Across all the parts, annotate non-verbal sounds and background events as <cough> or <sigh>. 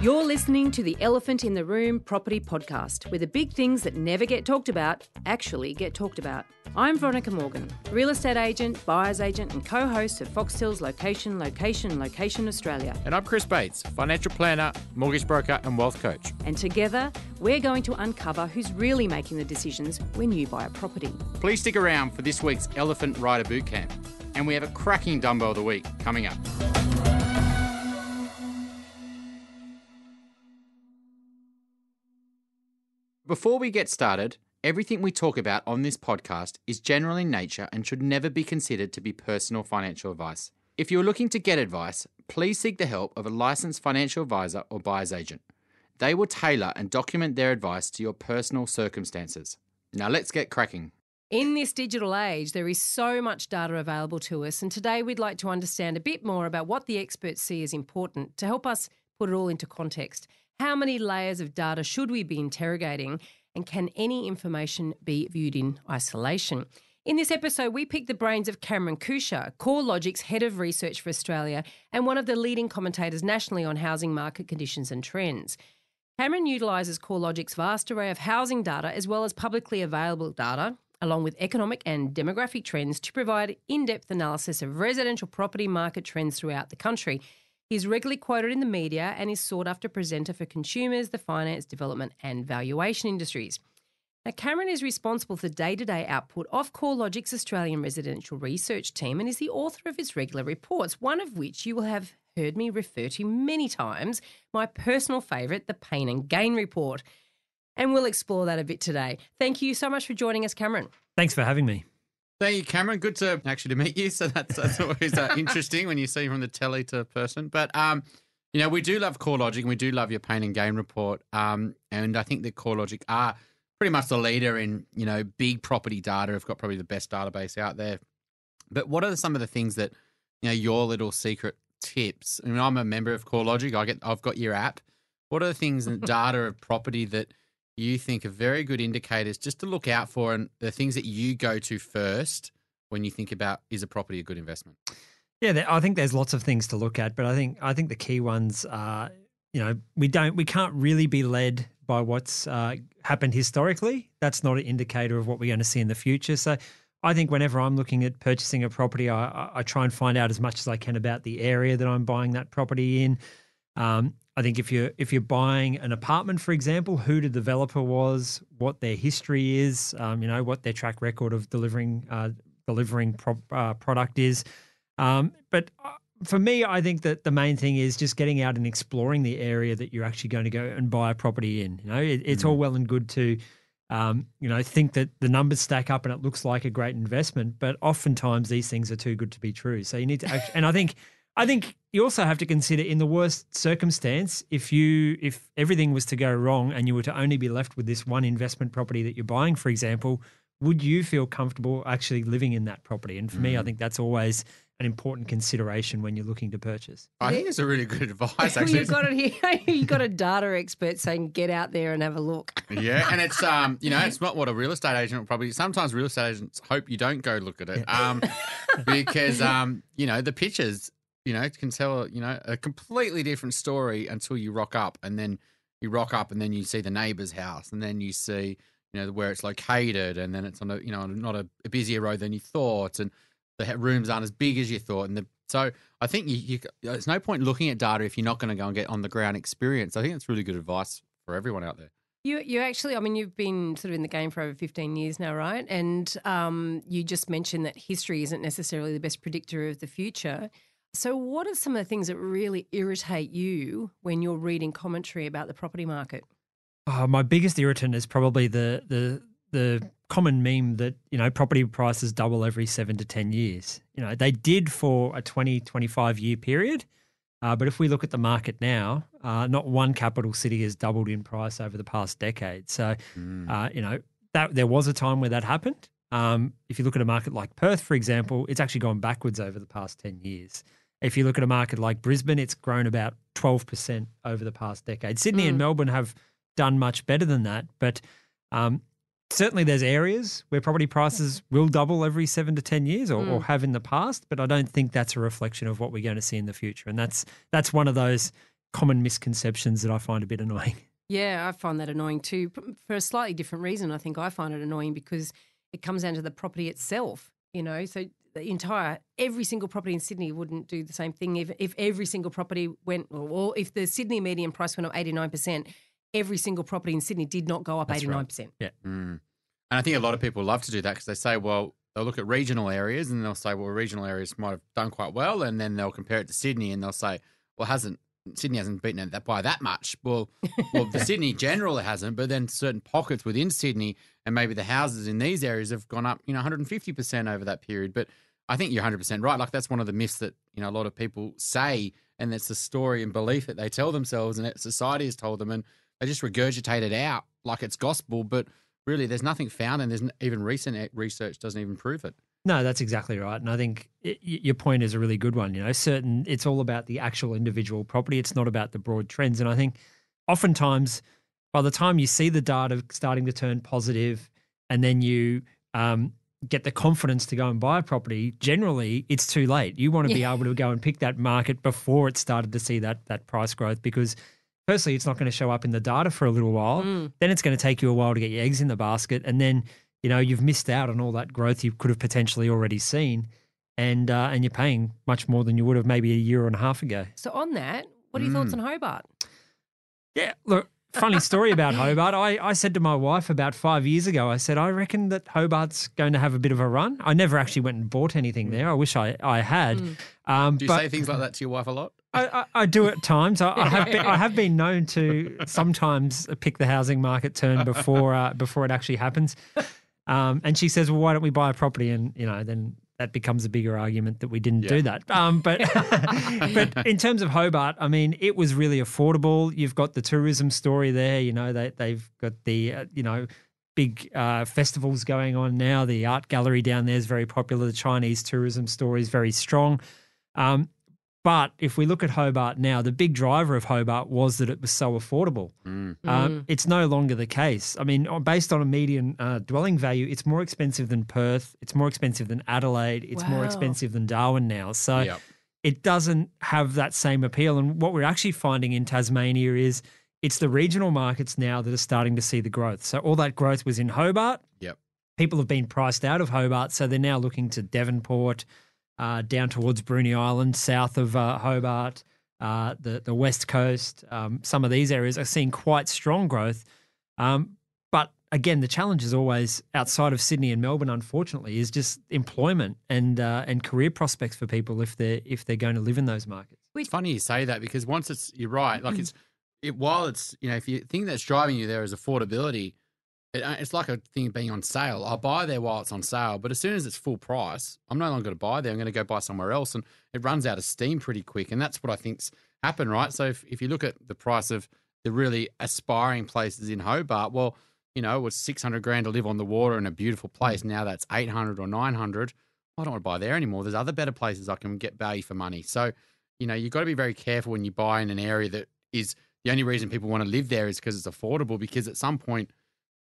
You're listening to the Elephant in the Room Property Podcast, where the big things that never get talked about actually get talked about. I'm Veronica Morgan, real estate agent, buyer's agent, and co host of Foxtel's Location, Location, Location Australia. And I'm Chris Bates, financial planner, mortgage broker, and wealth coach. And together, we're going to uncover who's really making the decisions when you buy a property. Please stick around for this week's Elephant Rider Bootcamp. And we have a cracking dumbbell of the week coming up. Before we get started, everything we talk about on this podcast is general in nature and should never be considered to be personal financial advice. If you're looking to get advice, please seek the help of a licensed financial advisor or buyer's agent. They will tailor and document their advice to your personal circumstances. Now let's get cracking. In this digital age, there is so much data available to us, and today we'd like to understand a bit more about what the experts see as important to help us put it all into context. How many layers of data should we be interrogating? And can any information be viewed in isolation? In this episode, we pick the brains of Cameron Kusher, CoreLogic's head of research for Australia and one of the leading commentators nationally on housing market conditions and trends. Cameron utilises CoreLogic's vast array of housing data as well as publicly available data, along with economic and demographic trends, to provide in depth analysis of residential property market trends throughout the country. He's regularly quoted in the media and is sought after presenter for consumers, the finance, development, and valuation industries. Now, Cameron is responsible for day to day output of CoreLogic's Australian residential research team and is the author of his regular reports, one of which you will have heard me refer to many times, my personal favourite, the Pain and Gain Report. And we'll explore that a bit today. Thank you so much for joining us, Cameron. Thanks for having me. Thank you, Cameron. Good to actually to meet you. <laughs> So that's that's always uh, interesting when you see from the telly to person. But um, you know, we do love CoreLogic and we do love your pain and gain report. Um, and I think that CoreLogic are pretty much the leader in you know big property data. Have got probably the best database out there. But what are some of the things that you know your little secret tips? I mean, I'm a member of CoreLogic. I get I've got your app. What are the things in <laughs> data of property that you think are very good indicators just to look out for and the things that you go to first when you think about is a property a good investment? Yeah, I think there's lots of things to look at, but I think I think the key ones are, you know, we don't we can't really be led by what's uh, happened historically. That's not an indicator of what we're going to see in the future. So, I think whenever I'm looking at purchasing a property, I, I try and find out as much as I can about the area that I'm buying that property in. Um, I think if you're if you're buying an apartment, for example, who the developer was, what their history is, um, you know, what their track record of delivering uh, delivering pro- uh, product is. Um, but uh, for me, I think that the main thing is just getting out and exploring the area that you're actually going to go and buy a property in. You know, it, it's mm all well and good to, um, you know, think that the numbers stack up and it looks like a great investment, but oftentimes these things are too good to be true. So you need to, act- and I think I think you also have to consider in the worst circumstance, if you if everything was to go wrong and you were to only be left with this one investment property that you're buying, for example, would you feel comfortable actually living in that property? And for mm. me, I mm. think that's always an important consideration when you're looking to purchase. I think it's a really good <laughs> advice. <laughs> Actually, you've got it here. <laughs> You've got a data expert saying get out there and have a look. Yeah, and it's um, you know, it's not what a real estate agent will probably. Sometimes real estate agents hope you don't go look at it, um, because um, you know, the pictures you know, it can tell, you know, a completely different story until you rock up and then you rock up and then you see the neighbor's house and then you see, you know, where it's located and then it's on a, you know, not a, a busier road than you thought and the rooms aren't as big as you thought. And the, so I think you, you, there's no point looking at data if you're not going to go and get on the ground experience. I think that's really good advice for everyone out there. You, you actually, I mean, you've been sort of in the game for over 15 years now, right? And um, you just mentioned that history isn't necessarily the best predictor of the future. So, what are some of the things that really irritate you when you're reading commentary about the property market? Uh, my biggest irritant is probably the the the common meme that you know property prices double every seven to ten years. You know they did for a 20, 25 year period, uh, but if we look at the market now, uh, not one capital city has doubled in price over the past decade. So, mm. uh, you know that there was a time where that happened. Um, if you look at a market like Perth, for example, it's actually gone backwards over the past ten years. If you look at a market like Brisbane, it's grown about 12% over the past decade. Sydney mm. and Melbourne have done much better than that. But um, certainly there's areas where property prices will double every seven to 10 years or, mm. or, have in the past. But I don't think that's a reflection of what we're going to see in the future. And that's, that's one of those common misconceptions that I find a bit annoying. <laughs> Yeah, I find that annoying too, for a slightly different reason. I think I find it annoying because it comes down to the property itself. You know, so the entire every single property in Sydney wouldn't do the same thing if if every single property went, or if the Sydney median price went up eighty nine percent, every single property in Sydney did not go up That's eighty right. nine percent. Mm. And I think a lot of people love to do that because they say, well, they'll look at regional areas and they'll say, well, regional areas might have done quite well, and then they'll compare it to Sydney and they'll say, well, hasn't Sydney hasn't beaten it that by that much? Well, well, the <laughs> Sydney general hasn't, but then certain pockets within Sydney and maybe the houses in these areas have gone up, you know, 150 percent over that period. But I think you're 100 percent right. Like that's one of the myths that you know a lot of people say, and it's a story and belief that they tell themselves and that society has told them, and they just regurgitate it out like it's gospel, but really there's nothing found and there's even recent e- research doesn't even prove it No, that's exactly right. And I think it, your point is a really good one. You know, certain it's all about the actual individual property. It's not about the broad trends. And I think oftentimes by the time you see the data starting to turn positive and then you um, get the confidence to go and buy a property, generally it's too late. You want to be able to go and pick that market before it started to see that that price growth because firstly it's not going to show up in the data for a little while. Mm. Then it's going to take you a while to get your eggs in the basket and then you know you've missed out on all that growth you could have potentially already seen and uh, and you're paying much more than you would have maybe a year and a half ago. So on that, what are your thoughts Mm. on Hobart? Yeah, look, funny story about Hobart. I, I said to my wife about five years ago, I said, I reckon that Hobart's going to have a bit of a run. I never actually went and bought anything there. I wish I, I had. Mm. Um, do you but say things like that to your wife a lot I, I, I do at times. I, I have been, I have been known to sometimes pick the housing market turn before uh, before it actually happens. Um, and she says, "Well, why don't we buy a property?" And you know, then that becomes a bigger argument that we didn't do that. Um, but <laughs> but in terms of Hobart, I mean, it was really affordable. You've got the tourism story there. You know, they they've got the uh, you know big uh, festivals going on now. The art gallery down there is very popular. The Chinese tourism story is very strong. Um, but if we look at Hobart now, the big driver of Hobart was that it was so affordable. Mm. Um, it's no longer the case. I mean, based on a median uh, dwelling value, it's more expensive than Perth. It's more expensive than Adelaide. It's more expensive than Darwin now. So Yep. it doesn't have that same appeal. And what we're actually finding in Tasmania is it's the regional markets now that are starting to see the growth. So all that growth was in Hobart. Yep. People have been priced out of Hobart, so they're now looking to Devonport, uh, down towards Bruny Island, south of uh, Hobart, uh, the the west coast. Um, some of these areas are seeing quite strong growth. Um, but again, the challenge is always outside of Sydney and Melbourne. Unfortunately, is just employment and uh, and career prospects for people if they're if they're going to live in those markets. It's funny you say that because once it's you're right. Like it's it, while it's you know if you think that's driving you there is affordability, it, uh, it's like a thing being on sale. I'll buy there while it's on sale, but as soon as it's full price, I'm no longer going to buy there. I'm going to go buy somewhere else, and it runs out of steam pretty quick. And that's what I think's happened, right? So if if you look at the price of the really aspiring places in Hobart, well, you know, it was 600 grand to live on the water in a beautiful place. Now that's 800 or 900. I don't want to buy there anymore. There's other better places I can get value for money. So, you know, you've got to be very careful when you buy in an area that is the only reason people want to live there is because it's affordable, because at some point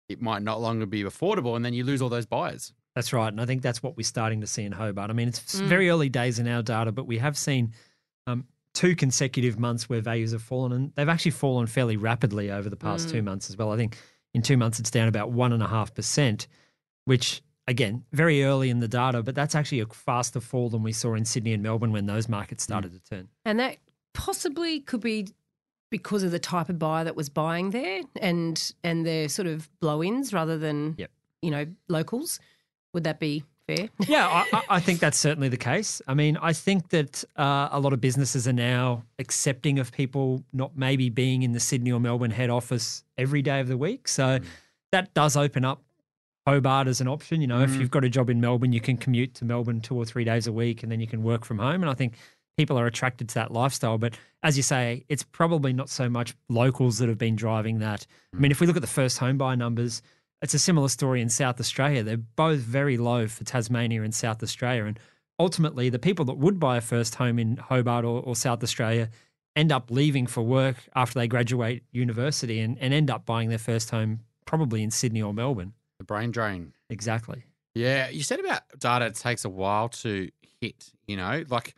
it might not longer be affordable and then you lose all those buyers. That's right, and I think that's what we're starting to see in Hobart. I mean, it's Mm. very early days in our data, but we have seen um, two consecutive months where values have fallen, and they've actually fallen fairly rapidly over the past two months as well. I think in two months it's down about one and a half percent, which again very early in the data, but that's actually a faster fall than we saw in Sydney and Melbourne when those markets started to turn. And that possibly could be because of the type of buyer that was buying there and and their sort of blow-ins rather than Yep. you know locals. Would that be fair? <laughs> yeah, I, I- I think that's certainly the case. I mean, I think that uh, a lot of businesses are now accepting of people not maybe being in the Sydney or Melbourne head office every day of the week. So that does open up Hobart as an option. You know, if Mm. you've got a job in Melbourne, you can commute to Melbourne two or three days a week and then you can work from home. And I think people are attracted to that lifestyle. But as you say, it's probably not so much locals that have been driving that. I mean, mm. if we look at the first home buy numbers, it's a similar story in South Australia. They're both very low for Tasmania and South Australia. And ultimately, the people that would buy a first home in Hobart or, or South Australia end up leaving for work after they graduate university and, and end up buying their first home probably in Sydney or Melbourne. The brain drain. Exactly. Yeah, you said about data it takes a while to hit, you know, like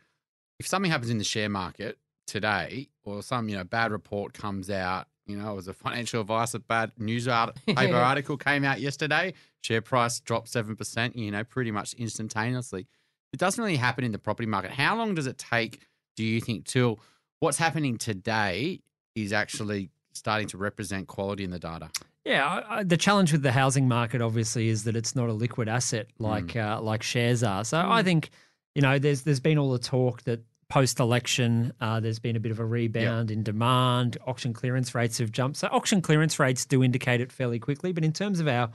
if something happens in the share market, today, or some you know bad report comes out, you know, it was a financial advice, a bad news <laughs> art- paper article came out yesterday. Share price dropped seven percent. You know, pretty much instantaneously. It doesn't really happen in the property market. How long does it take? Do you think till what's happening today is actually starting to represent quality in the data? Yeah, I, the challenge with the housing market obviously is that it's not a liquid asset like uh, like shares are. So I think you know there's there's been all the talk that post election uh, there's been a bit of a rebound in demand. Auction clearance rates have jumped. So auction clearance rates do indicate it fairly quickly. But in terms of our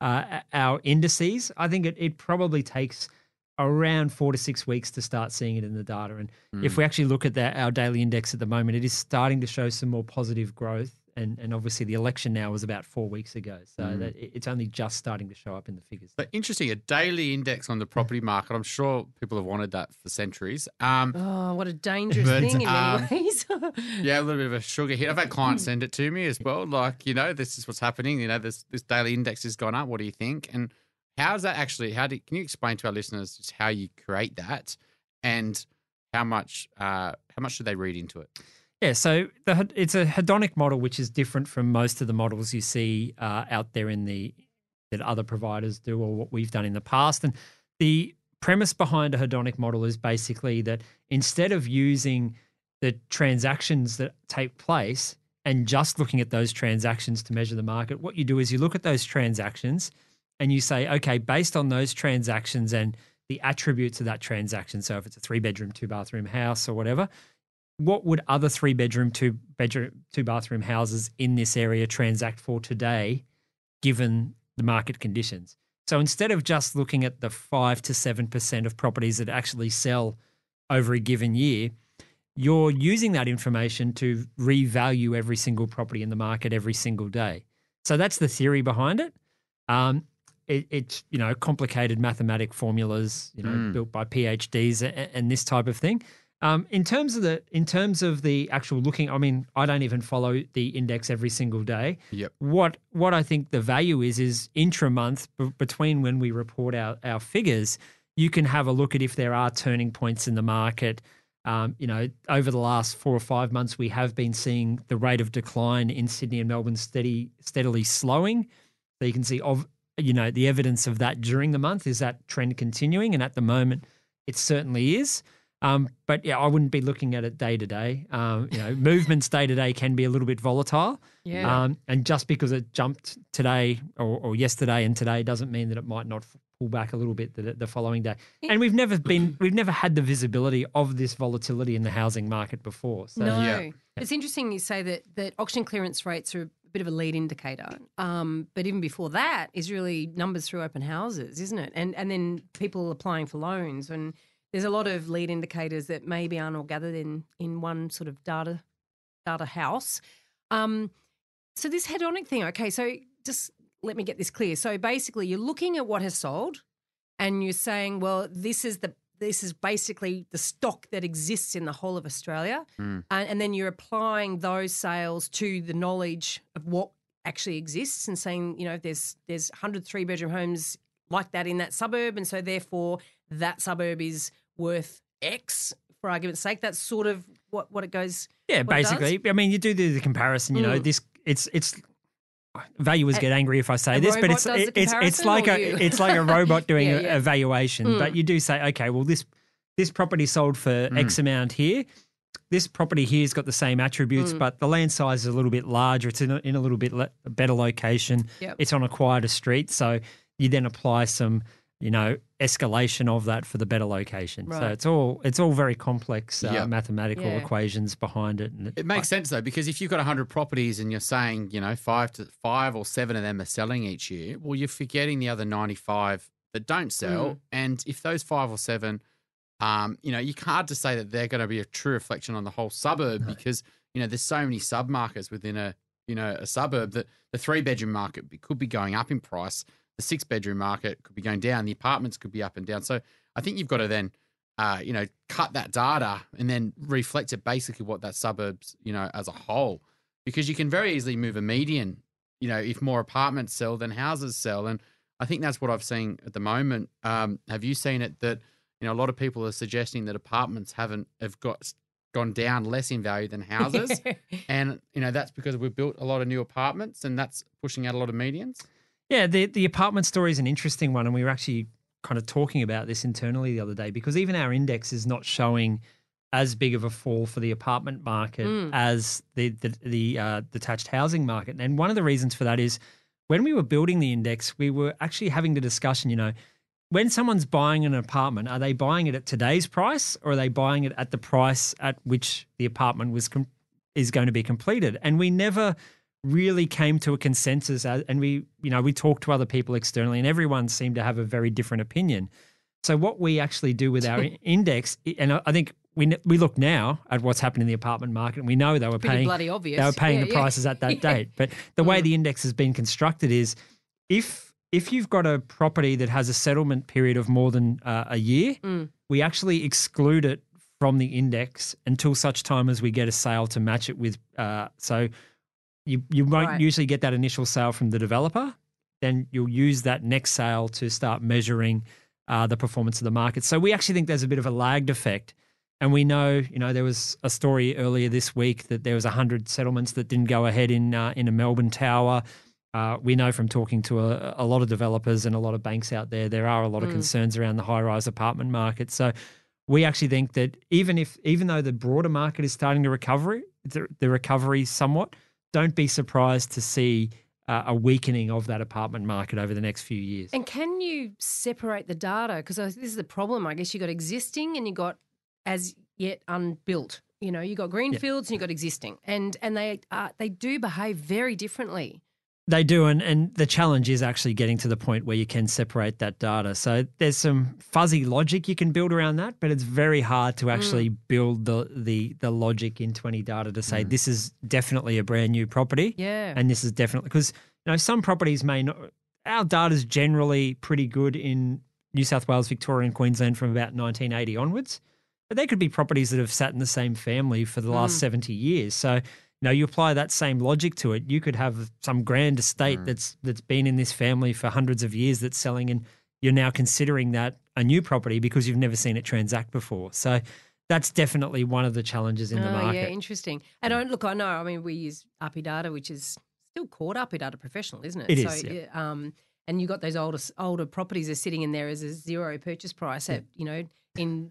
uh, our indices, I think it, it probably takes around four to six weeks to start seeing it in the data. And if we actually look at that, our daily index at the moment, it is starting to show some more positive growth. And, and obviously the election now was about four weeks ago, so that it's only just starting to show up in the figures. But interesting, a daily index on the property market. I'm sure people have wanted that for centuries. Um, Oh, what a dangerous But, thing in um, many ways. <laughs> Yeah, a little bit of a sugar hit. I've had clients send it to me as well. Like, you know, this is what's happening. You know, this this daily index has gone up. What do you think? And how is that actually? How do can you explain to our listeners just how you create that and how much uh, how much should they read into it? Yeah, so the, it's a hedonic model, which is different from most of the models you see uh, out there in the that other providers do or what we've done in the past. And the premise behind a hedonic model is basically that instead of using the transactions that take place and just looking at those transactions to measure the market, what you do is you look at those transactions and you say, okay, based on those transactions and the attributes of that transaction. So if it's a three bedroom, two bathroom house or whatever, what would other three bedroom, two bedroom, two bathroom houses in this area transact for today, given the market conditions? So instead of just looking at the five to seven percent of properties that actually sell over a given year, you're using that information to revalue every single property in the market every single day. So that's the theory behind it. Um, it, it's you know complicated mathematic formulas, you know, Mm. built by PhDs and, and this type of thing. Um, in terms of the in terms of the actual looking, I mean, I don't even follow the index every single day. Yep. What what I think the value is is intra month b- between when we report our our figures, you can have a look at if there are turning points in the market. Um, you know, over the last four or five months, we have been seeing the rate of decline in Sydney and Melbourne steady steadily slowing. So you can see of you know the evidence of that during the month is that trend continuing, and at the moment, it certainly is. Um, but yeah, I wouldn't be looking at it day to day. Um, You know, <laughs> movements day to day can be a little bit volatile. yeah. Um, and just because it jumped today or, or yesterday and today doesn't mean that it might not pull back a little bit the, the following day. And we've never been, we've never had the visibility of this volatility in the housing market before. So no. Yeah. It's interesting you say that, that auction clearance rates are a bit of a lead indicator. Um, but even before that is really numbers through open houses, isn't it? And and then people applying for loans. And there's a lot of lead indicators that maybe aren't all gathered in, in one sort of data data house. Um, so this hedonic thing, okay, so just let me get this clear. So basically you're looking at what has sold and you're saying, well, this is the this is basically the stock that exists in the whole of Australia, Mm. and, and then you're applying those sales to the knowledge of what actually exists, and saying, you know, there's there's 100 three bedroom homes like that in that suburb, and so therefore that suburb is worth X. For argument's sake, that's sort of what what it goes. yeah, what it does? basically, I mean, you do the, the comparison, you know, Mm. this, it's, it's, valuers A- get angry if I say a this, but it's, it- it's, it's like a, you? it's like a robot <laughs> doing Yeah, a yeah. evaluation, Mm. but you do say, okay, well, this, this property sold for Mm. X amount here. This property here's got the same attributes, Mm. but the land size is a little bit larger. It's in a, in a little bit le- better location. Yep. It's on a quieter street, so you then apply some, you know, escalation of that for the better location. So it's all it's all very complex uh, Yep. mathematical Yeah. equations behind it. And It makes sense though because if you've got 100 properties and you're saying, you know, 5 to 5 or 7 of them are selling each year, well you're forgetting the other 95 that don't sell and if those 5 or 7 um, you know, you can't to say that they're going to be a true reflection on the whole suburb because, you know, there's so many sub-markets within a, you know, a suburb that the 3 bedroom market could be going up in price, the 6 bedroom market could be going down, the apartments could be up and down. So I think you've got to then uh, you know, cut that data and then reflect it basically what that suburbs, you know, as a whole. Because you can very easily move a median, you know, if more apartments sell than houses sell. And I think that's what I've seen at the moment. Um, have you seen it that, you know, a lot of people are suggesting that apartments haven't have got gone down less in value than houses, <laughs> and you know that's because we've built a lot of new apartments, and that's pushing out a lot of medians. Yeah, the the apartment story is an interesting one, and we were actually kind of talking about this internally the other day because even our index is not showing as big of a fall for the apartment market Mm. as the the, the uh, detached housing market. And one of the reasons for that is when we were building the index, we were actually having the discussion. You know, when someone's buying an apartment, are they buying it at today's price or are they buying it at the price at which the apartment was com- is going to be completed? And we never really came to a consensus as- and we you know we talked to other people externally and everyone seemed to have a very different opinion so what we actually do with our <laughs> index and I- i think we we look now at what's happened in the apartment market and we know they were Pretty paying bloody obvious. they were paying Yeah, the yeah. prices at that <laughs> Yeah. date but the way Mm. the index has been constructed is if if you've got a property that has a settlement period of more than uh, a year Mm. we actually exclude it from the index until such time as we get a sale to match it with uh, so you you won't Right. usually get that initial sale from the developer. Then you'll use that next sale to start measuring uh, the performance of the market. So we actually think there's a bit of a lagged effect, and we know you know there was a story earlier this week that there was hundred settlements that didn't go ahead in uh, in a Melbourne tower. Uh, we know from talking to a, a lot of developers and a lot of banks out there, there are a lot of Mm. concerns around the high-rise apartment market. So we actually think that even if even though the broader market is starting to recover, the, the recovery somewhat, don't be surprised to see uh, a weakening of that apartment market over the next few years. And can you separate the data? Because this is the problem. I guess you got existing and you got as yet unbuilt. You know, you got greenfields and you got existing, and and they uh, they do behave very differently. They do, and, and the challenge is actually getting to the point where you can separate that data. So there's some fuzzy logic you can build around that, but it's very hard to actually build the, the the logic into any data to say this is definitely a brand new property. Yeah. and this is definitely because you know some properties may not. Our data is generally pretty good in New South Wales, Victoria, and Queensland from about 1980 onwards, but there could be properties that have sat in the same family for the last Mm. 70 years. So know, you apply that same logic to it. You could have some grand estate Mm. that's that's been in this family for hundreds of years that's selling, and you're now considering that a new property because you've never seen it transact before. So that's definitely one of the challenges in the oh, market. yeah, interesting. And I, look, I know. I mean, we use RP Data, which is still called RP Data professional, isn't it? It so, is, yeah. Um, and you've got those older older properties are sitting in there as a zero purchase price at you know in.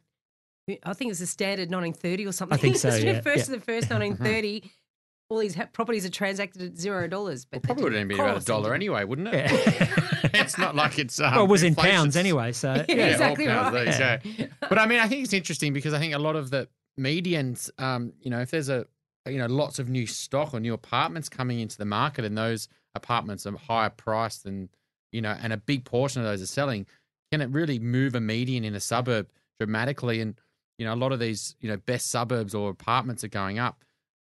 I think it's a standard 1930 or something. I think so, <laughs> yeah, First yeah. of the first 1930, <laughs> all these ha- properties are transacted at zero dollars. But they Probably would didn't- have been about a dollar anyway, wouldn't it? Yeah. <laughs> it's not like it's um, well, it was in inflation's- pounds anyway, so Yeah, <laughs> Yeah, all exactly pounds, right. there you go. But I mean, I think it's interesting because I think a lot of the medians, um, you know, if there's a, you know, lots of new stock or new apartments coming into the market and those apartments are higher priced than, you know, and a big portion of those are selling, can it really move a median in a suburb dramatically? And, you know, a lot of these, you know, best suburbs or apartments are going up.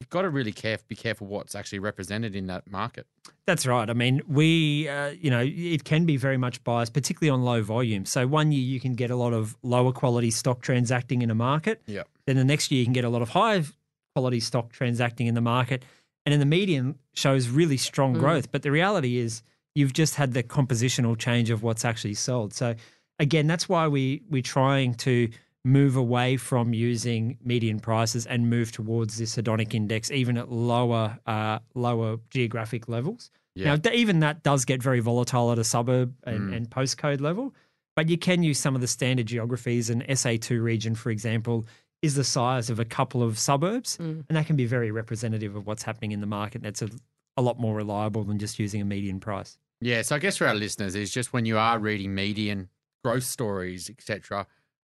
You've got to really care, be careful what's actually represented in that market. That's right. I mean, we, uh, you know, it can be very much biased, particularly on low volume. So one year you can get a lot of lower quality stock transacting in a market. Yep. Then the next year you can get a lot of high quality stock transacting in the market. And then the median shows really strong Mm. growth. But the reality is you've just had the compositional change of what's actually sold. So again, that's why we we're trying to move away from using median prices and move towards this hedonic index, even at lower uh, lower geographic levels. Yeah. Now, th- even that does get very volatile at a suburb and, Mm. and postcode level, but you can use some of the standard geographies. And SA2 region, for example, is the size of a couple of suburbs, Mm. and that can be very representative of what's happening in the market. That's a, a lot more reliable than just using a median price. Yeah, so I guess for our listeners is just when you are reading median growth stories, etc.,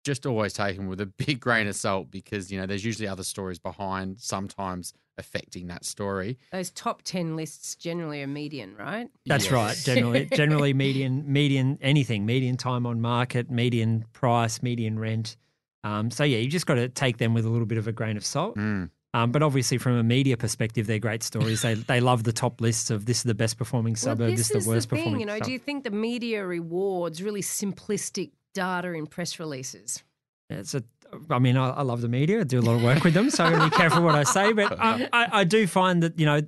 just always take them with a <laughs> big grain of salt because you know there's usually other stories behind, sometimes affecting that story. Those top 10 lists generally are median, right? That's Yes. right. Generally, <laughs> generally median, median anything, median time on market, median price, median rent. Um, so yeah, you just got to take them with a little bit of a grain of salt. Mm. Um, but obviously, from a media perspective, they're great stories. They they love the top lists of this is the best performing suburb, well, this, this is the worst thing, performing. You know, sub- do you think the media rewards really simplistic data in press releases? It's a, I mean, I, I love the media. I do a lot of work with them, so I got to be careful what I say. But <laughs> I, I, I do find that you know,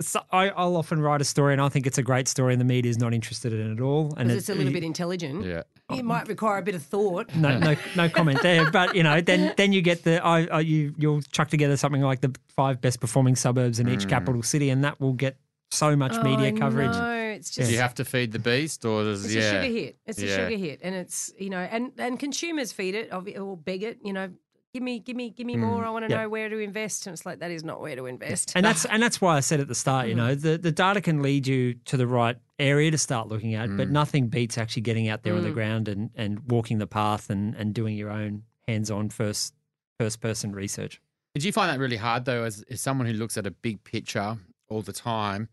so I, I'll often write a story, and I think it's a great story, and the media is not interested in it at all. And Because it- it's a little bit intelligent. Yeah. it might require a bit of thought. No, no, no <laughs> comment there. But you know, then then you get the I, I you you'll chuck together something like the five best performing suburbs in each Mm. capital city, and that will get so much media Oh, coverage. No, it's Do you have to feed the beast, or does It's yeah? a sugar hit. It's a sugar hit, and it's you know, and and consumers feed it or beg it. You know, give me, give me, give me hmm. more. I want to Yeah. know where to invest, and it's like that is not where to invest. And that's and that's why I said at the start, you mm. know, the, the data can lead you to the right area to start looking at, but mm. nothing beats actually getting out there on the mm. ground and, and walking the path and, and doing your own hands on first first person research. Did you find that really hard though, as, as someone who looks at a big picture all the time,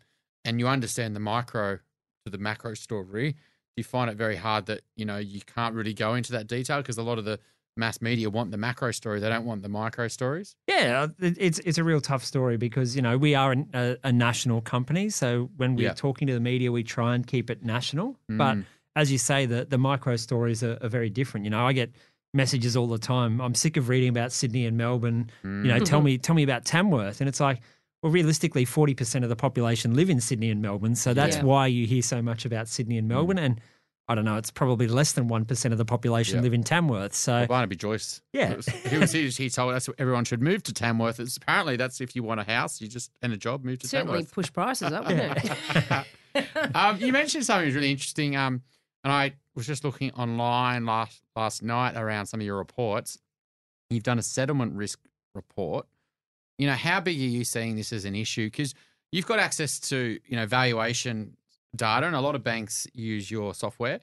and you understand the micro to the macro story? Do you find it very hard that you know you can't really go into that detail because a lot of the mass media want the macro story; they don't want the micro stories. Yeah, it's it's a real tough story because you know we are an, a, a national company, so when we're Yeah. talking to the media, we try and keep it national. But Mm. as you say, the the micro stories are, are very different. You know, I get messages all the time. I'm sick of reading about Sydney and Melbourne. You know, tell <laughs> me tell me about Tamworth, and it's like. Well, realistically, 40% of the population live in Sydney and Melbourne. So that's Yeah. why you hear so much about Sydney and Melbourne. And I don't know, it's probably less than 1% of the population Yeah. live in Tamworth. So, Well, Barnaby Joyce, Yeah. he was he, he told us everyone should move to Tamworth. It's apparently that's if you want a house, you just and a job, move to Tamworth. Certainly Tamworth. push prices up, wouldn't it? <laughs> um, you mentioned something that was really interesting, um, and I was just looking online last last night around some of your reports. You've done a settlement risk report. You know, how big are you seeing this as an issue? Because you've got access to you know valuation data, and a lot of banks use your software.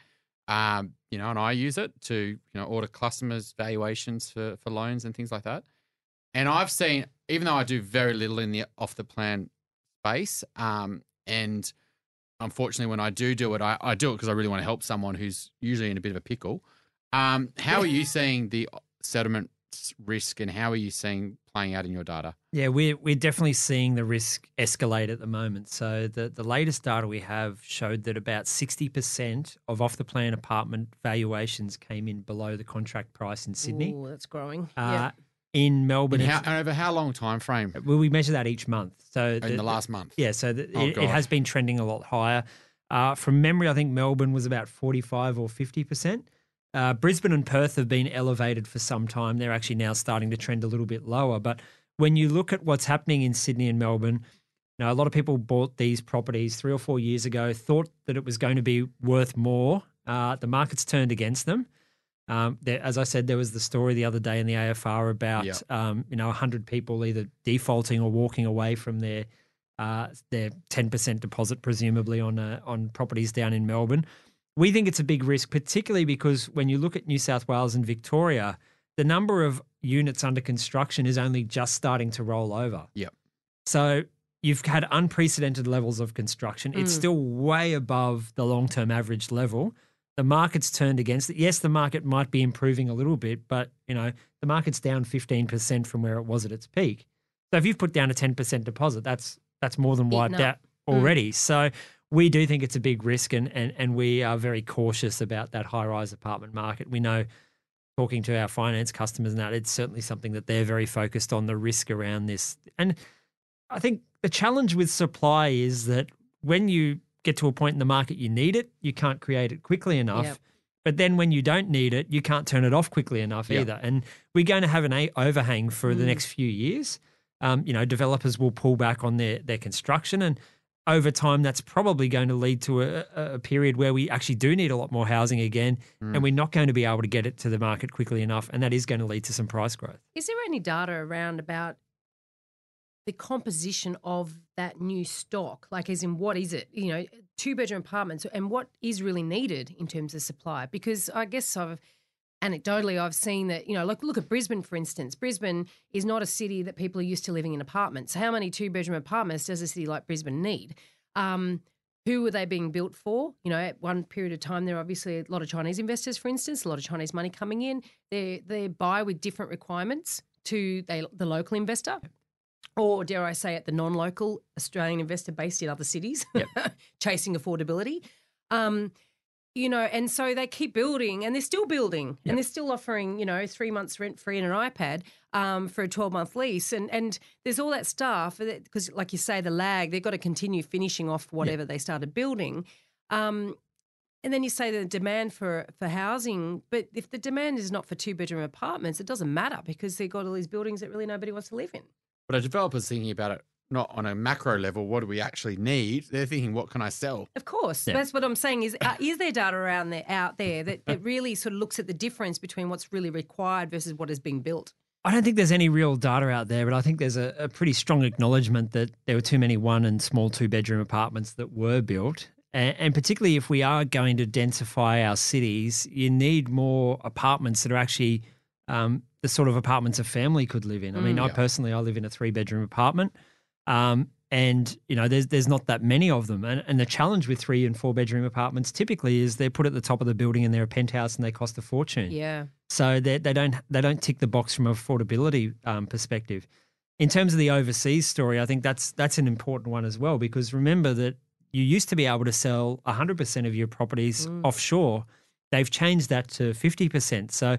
Um, you know, and I use it to you know order customers' valuations for for loans and things like that. And I've seen, even though I do very little in the off the plan space, um, and unfortunately, when I do do it, I, I do it because I really want to help someone who's usually in a bit of a pickle. Um, how are you <laughs> seeing the settlement risk, and how are you seeing playing out in your data? Yeah, we're we're definitely seeing the risk escalate at the moment. So the, the latest data we have showed that about sixty percent of off the plan apartment valuations came in below the contract price in Sydney. Ooh, that's growing. Uh, yeah. In Melbourne, And, it's- how, over how long time frame well, we measure that each month. So in the last month? yeah, so the, Oh, it, it has been trending a lot higher. Uh, from memory, I think Melbourne was about 45 or 50%. Uh, Brisbane and Perth have been elevated for some time. They're actually now starting to trend a little bit lower. But when you look at what's happening in Sydney and Melbourne, you know, a lot of people bought these properties three or four years ago, thought that it was going to be worth more. Uh, the market's turned against them. Um, there, as I said, there was the story the other day in the AFR about Yeah. um, you know 100 people either defaulting or walking away from their uh, their 10% deposit, presumably on uh, on properties down in Melbourne. We think it's a big risk, particularly because when you look at New South Wales and Victoria, the number of units under construction is only just starting to roll over. Yep. So you've had unprecedented levels of construction. It's Mm. still way above the long term average level. The market's turned against it. Yes, the market might be improving a little bit, but you know the market's down fifteen percent from where it was at its peak. So if you've put down a ten percent deposit, that's that's more than wiped out up. Mm. already. So we do think it's a big risk, and and and we are very cautious about that high rise apartment market. We know talking to our finance customers and that it's certainly something that they're very focused on the risk around this. And I think the challenge with supply is that when you get to a point in the market you need it, you can't create it quickly enough. Yep. But then when you don't need it, you can't turn it off quickly enough Yeah. either. And we're going to have an a- overhang for the Mm. next few years. Um, you know, developers will pull back on their their construction, and over time, that's probably going to lead to a, a period where we actually do need a lot more housing again, Mm. and we're not going to be able to get it to the market quickly enough, and that is going to lead to some price growth. Is there any data around about the composition of that new stock? Like, as in, what is it? You know, two bedroom apartments, and what is really needed in terms of supply? Because I guess I've anecdotally I've seen that you know, like look at Brisbane for instance. Brisbane is not a city that people are used to living in apartments. How many two bedroom apartments does a city like Brisbane need? Um, who were they being built for? You know, at one period of time, there are obviously a lot of Chinese investors, for instance, a lot of Chinese money coming in. They they buy with different requirements to they, the local investor, or dare I say at the non-local Australian investor based in other cities, <laughs> chasing affordability. Um, you know, and so they keep building, and they're still building, Yep. and they're still offering, you know, three months rent free and an iPad um, for a twelve month lease, and and there's all that stuff because, like you say, the lag they've got to continue finishing off whatever they started building. Um, and then you say the demand for for housing, but if the demand is not for two bedroom apartments, it doesn't matter because they've got all these buildings that really nobody wants to live in. But a developer's thinking about it not on a macro level. What do we actually need? They're thinking, what can I sell? Of course, Yeah. that's what I'm saying. Is uh, is there data around there out there that, that really sort of looks at the difference between what's really required versus what is being built? I don't think there's any real data out there, but I think there's a, a pretty strong acknowledgement that there were too many one and small two bedroom apartments that were built. And, and particularly if we are going to densify our cities, you need more apartments that are actually um, the sort of apartments a family could live in. I mean, Mm. I personally, I live in a three bedroom apartment. Um, and you know, there's there's not that many of them, and and the challenge with three and four bedroom apartments typically is they're put at the top of the building and they're a penthouse and they cost a fortune. Yeah, So they they don't they don't tick the box from an affordability um, perspective. In terms of the overseas story, I think that's that's an important one as well because remember that you used to be able to sell 100% of your properties Mm. offshore. They've changed that to 50%. So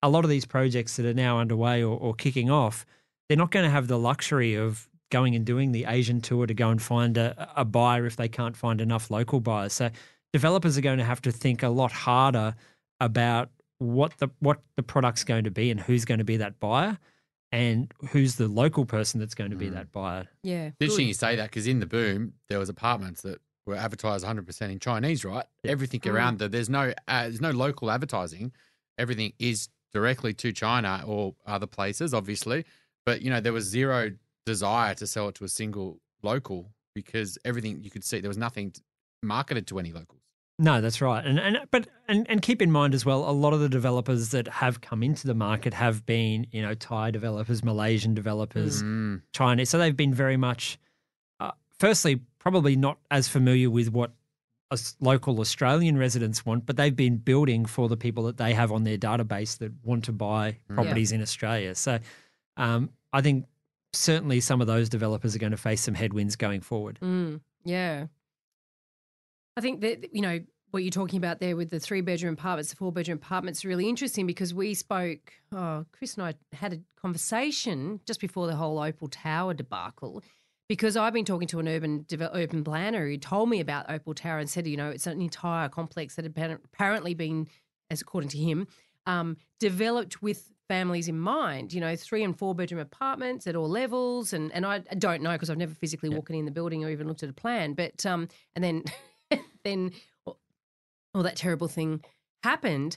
a lot of these projects that are now underway or, or kicking off, they're not going to have the luxury of going and doing the Asian tour to go and find a, a buyer if they can't find enough local buyers. So developers are going to have to think a lot harder about what the what the product's going to be and who's going to be that buyer and who's the local person that's going to be Mm. that buyer. yeah. It's interesting you say that because in the boom, there was apartments that were advertised 100% in Chinese, right? Everything Mm. around there, there's no uh, there's no local advertising. Everything is directly to China or other places, obviously. But you know, there was zero desire to sell it to a single local because everything you could see there was nothing marketed to any locals. No, that's right. And and but and, and keep in mind as well, a lot of the developers that have come into the market have been, you know, Thai developers, Malaysian developers, Mm. Chinese. So they've been very much, uh, firstly, probably not as familiar with what us local Australian residents want, but they've been building for the people that they have on their database that want to buy Yeah. properties in Australia. So um, I think certainly some of those developers are going to face some headwinds going forward. Mm, yeah. I think that, you know, what you're talking about there with the three bedroom apartments, the four bedroom apartments really interesting because we spoke, oh, Chris and I had a conversation just before the whole Opal Tower debacle. Because I've been talking to an urban urban planner who told me about Opal Tower and said, you know, it's an entire complex that had apparent- apparently been, as according to him, um, developed with families in mind. You know, three and four bedroom apartments at all levels, and and I don't know because I've never physically walked in the building or even looked at a plan. But um, and then <laughs> then all that terrible thing happened.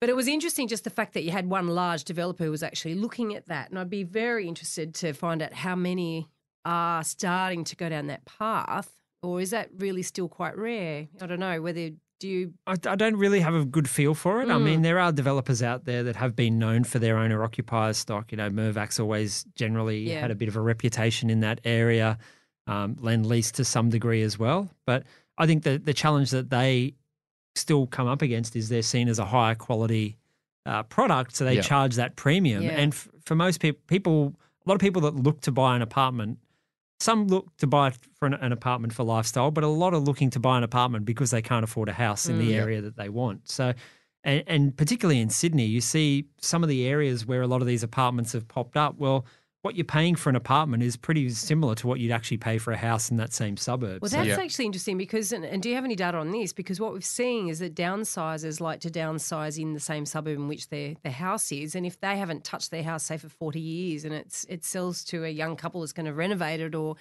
But it was interesting just the fact that you had one large developer who was actually looking at that, and I'd be very interested to find out how many are starting to go down that path, or is that really still quite rare? I don't know whether do you I, I don't really have a good feel for it. I Mm. mean, there are developers out there that have been known for their owner occupier stock. You know, Mirvac's always generally Yeah. had a bit of a reputation in that area, um, Lend Lease to some degree as well. But I think the, the challenge that they still come up against is they're seen as a higher quality uh, product. So they Yeah. charge that premium. Yeah. And f- for most people, people, a lot of people that look to buy an apartment, some look to buy for an, an apartment for lifestyle, but a lot are looking to buy an apartment because they can't afford a house in Mm. the Yeah. area that they want. So, and, and particularly in Sydney, you see some of the areas where a lot of these apartments have popped up. Well, what you're paying for an apartment is pretty similar to what you'd actually pay for a house in that same suburb. Well, So- that's Yeah. actually interesting because, and, and do you have any data on this? Because what we've seen is that downsizers like to downsize in the same suburb in which their, their house is, and if they haven't touched their house say for forty years, and it's it sells to a young couple that's going to renovate it, or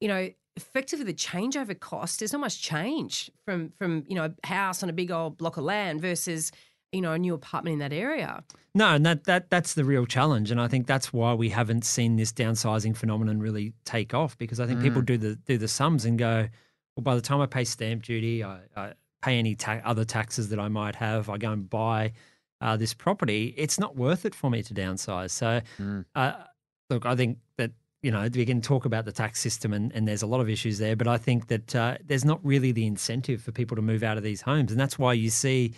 you know, effectively the changeover cost. There's not much change from from you know a house on a big old block of land versus you know a new apartment in that area. No, and that, that that's the real challenge, and I think that's why we haven't seen this downsizing phenomenon really take off. Because I think people do the do the sums and go, well, by the time I pay stamp duty, I, I pay any ta- other taxes that I might have, I go and buy uh, this property. It's not worth it for me to downsize. So, Mm. uh, look, I think that you know we can talk about the tax system, and, and there's a lot of issues there, but I think that uh, there's not really the incentive for people to move out of these homes, and that's why you see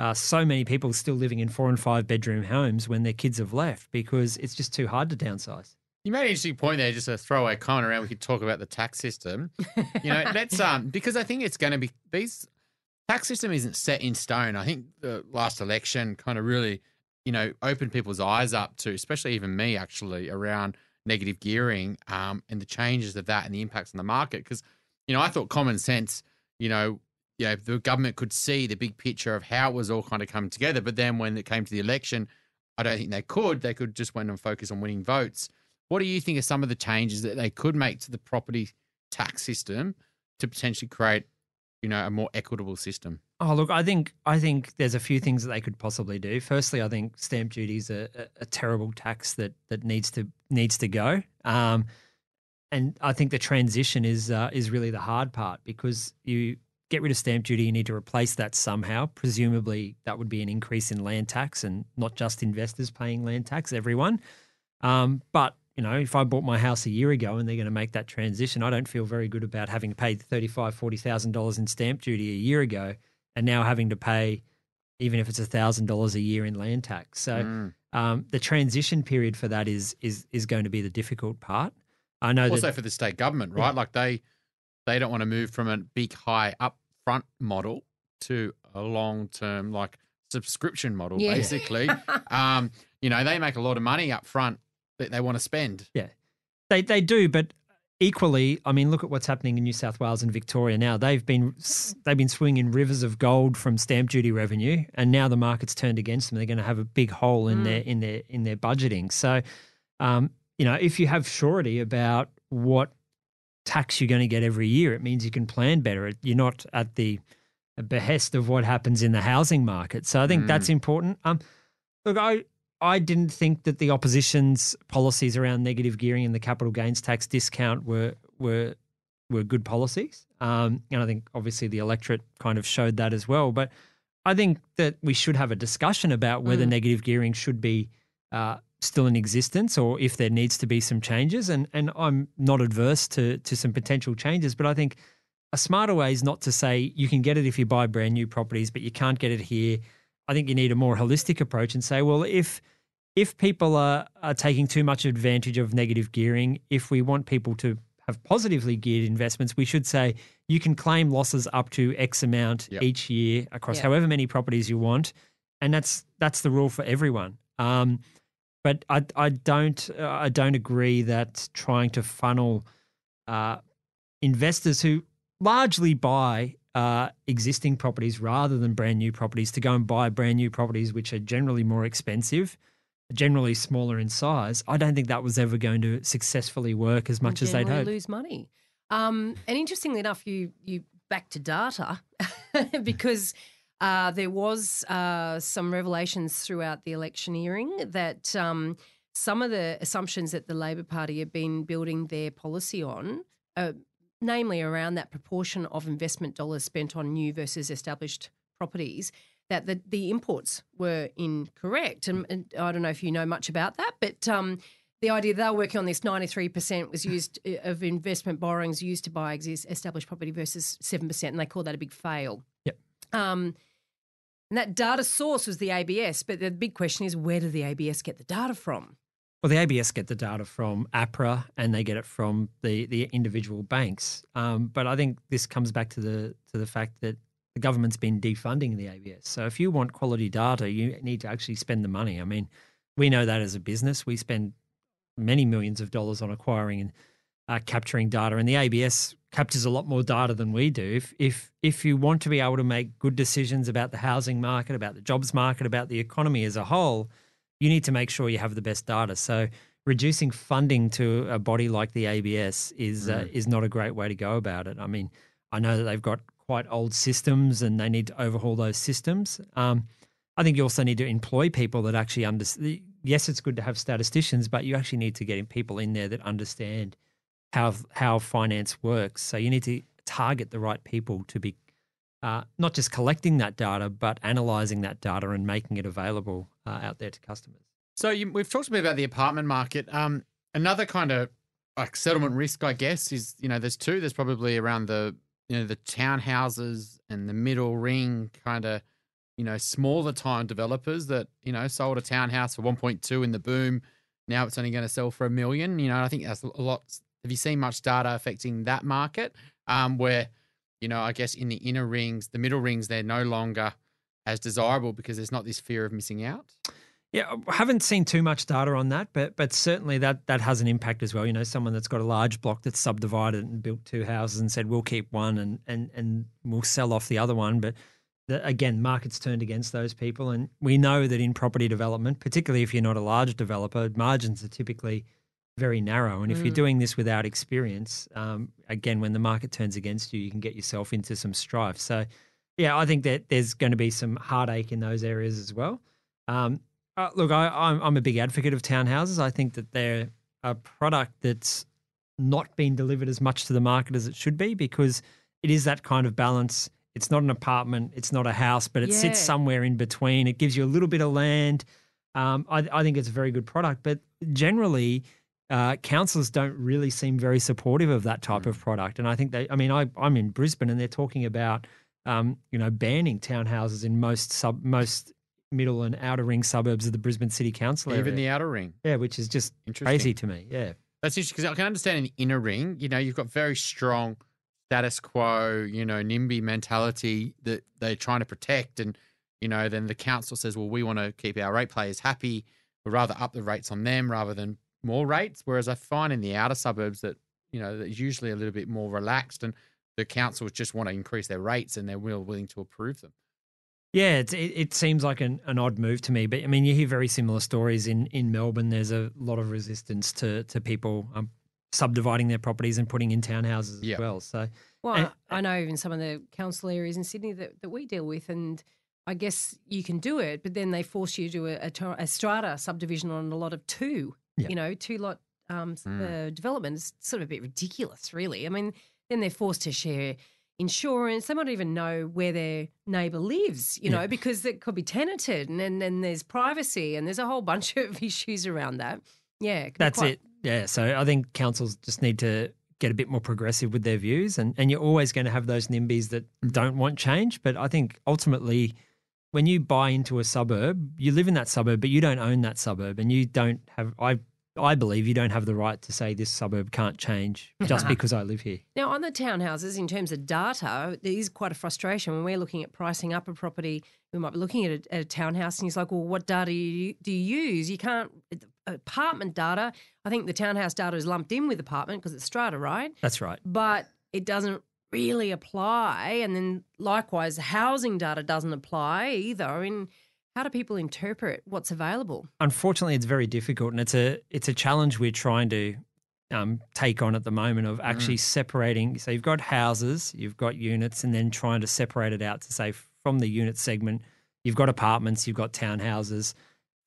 uh, so many people still living in four and five bedroom homes when their kids have left because it's just too hard to downsize. You made an interesting point there, just a throwaway comment around. We could talk about the tax system. You know, <laughs> let's um because I think it's going to be these tax system isn't set in stone. I think the last election kind of really, you know, opened people's eyes up to, especially even me actually, around negative gearing um and the changes of that and the impacts on the market. Because you know, I thought common sense, you know, yeah, the government could see the big picture of how it was all kind of coming together. But then when it came to the election, I don't think they could. They could just went and focus on winning votes. What do you think are some of the changes that they could make to the property tax system to potentially create, you know, a more equitable system? Oh, look, I think I think there's a few things that they could possibly do. Firstly, I think stamp duty is a, a, a terrible tax that that needs to needs to go. Um, and I think the transition is uh, is really the hard part because you get rid of stamp duty, you need to replace that somehow. Presumably, that would be an increase in land tax and not just investors paying land tax, everyone. Um, but you know, if I bought my house a year ago and they're going to make that transition, I don't feel very good about having paid thirty-five, forty thousand dollars in stamp duty a year ago, and now having to pay, even if it's thousand dollars a year in land tax. So Mm. um, the transition period for that is is is going to be the difficult part. I know Also that for the state government, right? Like they they don't want to move from a big high upfront model to a long term like subscription model, Yeah. basically. <laughs> um, you know, they make a lot of money up front that they want to spend. Yeah. They they do, but equally, I mean, look at what's happening in New South Wales and Victoria now. They've been they've been swinging rivers of gold from stamp duty revenue, and now the market's turned against them. They're going to have a big hole in Mm. their in their in their budgeting. So, um, you know, if you have surety about what tax you're going to get every year, it means you can plan better. You're not at the behest of what happens in the housing market. So I think Mm. that's important. Um, look, I I didn't think that the opposition's policies around negative gearing and the capital gains tax discount were were were good policies. Um, and I think obviously the electorate kind of showed that as well. But I think that we should have a discussion about whether Mm. negative gearing should be uh, still in existence or if there needs to be some changes. And and I'm not adverse to to some potential changes, but I think a smarter way is not to say you can get it if you buy brand new properties, but you can't get it here. I think you need a more holistic approach and say, well, if if people are, are taking too much advantage of negative gearing, if we want people to have positively geared investments, we should say you can claim losses up to X amount Yep. each year across Yeah. however many properties you want, and that's that's the rule for everyone. Um, but I I don't uh, I don't agree that trying to funnel uh, investors who largely buy uh, existing properties rather than brand new properties to go and buy brand new properties, which are generally more expensive, generally smaller in size. I don't think that was ever going to successfully work as much as they'd hoped. lose money. Um, and interestingly enough, you you back to data <laughs> because uh, there was uh, some revelations throughout the electioneering that um, some of the assumptions that the Labor Party had been building their policy on, uh, namely around that proportion of investment dollars spent on new versus established properties. That the, the imports were incorrect. And, and I don't know if you know much about that, but um, the idea they were working on this 93% was used uh, of investment borrowings used to buy exist, established property versus 7%, and they call that a big fail. Yep. Um, and that data source was the ABS, but the big question is where do the ABS get the data from? Well, the ABS get the data from APRA and they get it from the, the individual banks. Um, but I think this comes back to the to the fact that the government's been defunding the ABS. So if you want quality data, you need to actually spend the money. I mean, we know that as a business, we spend many millions of dollars on acquiring and uh, capturing data, and the ABS captures a lot more data than we do. If if if you want to be able to make good decisions about the housing market, about the jobs market, about the economy as a whole, you need to make sure you have the best data. So reducing funding to a body like the ABS is uh, is not a great way to go about it. I mean, I know that they've got quite old systems and they need to overhaul those systems. Um, I think you also need to employ people that actually understand. Yes, it's good to have statisticians, but you actually need to get in people in there that understand how how finance works. So you need to target the right people to be uh, not just collecting that data, but analyzing that data and making it available uh, out there to customers. So you, we've talked a bit about the apartment market. Um, another kind of like settlement risk, I guess, is you know there's two. There's probably around the you know the townhouses and the middle ring kind of you know smaller time developers that you know sold a townhouse for 1.2 in the boom. Now it's only going to sell for a million. You know, I think that's a lot. Have you seen much data affecting that market? Um, where you know, I guess in the inner rings, the middle rings, they're no longer as desirable because there's not this fear of missing out. Yeah, I haven't seen too much data on that, but but certainly that that has an impact as well. You know, someone that's got a large block that's subdivided and built two houses and said we'll keep one and and and we'll sell off the other one, but the, again, markets turned against those people, and we know that in property development, particularly if you're not a large developer, margins are typically very narrow. And if you're Mm. doing this without experience, um, again, when the market turns against you, you can get yourself into some strife. So, yeah, I think that there's going to be some heartache in those areas as well. Um, uh, look, I, I'm, I'm a big advocate of townhouses. I think that they're a product that's not been delivered as much to the market as it should be because it is that kind of balance. It's not an apartment, it's not a house, but it Yeah. sits somewhere in between. It gives you a little bit of land. Um, I, I think it's a very good product, but generally, uh, councils don't really seem very supportive of that type of product. And I think they, I mean, I, I'm in Brisbane, and they're talking about, um, you know, banning townhouses in most sub, most middle and outer ring suburbs of the Brisbane City Council area. Even the outer ring. yeah, which is just crazy to me. Yeah. That's interesting because I can understand in the inner ring, you know, you've got very strong status quo, you know, NIMBY mentality that they're trying to protect. And, you know, then the council says, well, we want to keep our rate players happy. We'd rather up the rates on them rather than more rates. Whereas I find in the outer suburbs that, you know, that's usually a little bit more relaxed and the councils just want to increase their rates and they're will, willing to approve them. Yeah, it's, it, it seems like an, an odd move to me, but I mean, you hear very similar stories in, in Melbourne. There's a lot of resistance to to people um, subdividing their properties and putting in townhouses Yeah. as well. So Well, And- I I know even some of the council areas in Sydney that, that we deal with, and I guess you can do it, but then they force you to do a, a, to- a strata subdivision on a lot of two, Yeah. you know, two lot um, Mm. uh, development is sort of a bit ridiculous, really. I mean, then they're forced to share insurance. They might not even know where their neighbour lives, you Yeah. know, because it could be tenanted, and then, there's privacy, and there's a whole bunch <laughs> of issues around that. Yeah, it that's quite- it. Yeah. So I think councils just need to get a bit more progressive with their views, and and you're always going to have those NIMBYs that don't want change. But I think ultimately. When you buy into a suburb, you live in that suburb, but you don't own that suburb, and you don't have. I I believe you don't have the right to say this suburb can't change just because I live here. Now, on the townhouses, in terms of data, there is quite a frustration when we're looking at pricing up a property. We might be looking at a, at a townhouse, and he's like, "Well, what data do you, do you use? You can't uh, apartment data. I think the townhouse data is lumped in with apartment because it's strata, right? That's right. But it doesn't really apply. And then likewise, housing data doesn't apply either. And how do people interpret what's available? unfortunately it's very difficult and it's a it's a challenge we're trying to um, take on at the moment of actually separating. So you've got houses you've got units and then trying to separate it out to say from the unit segment you've got apartments you've got townhouses.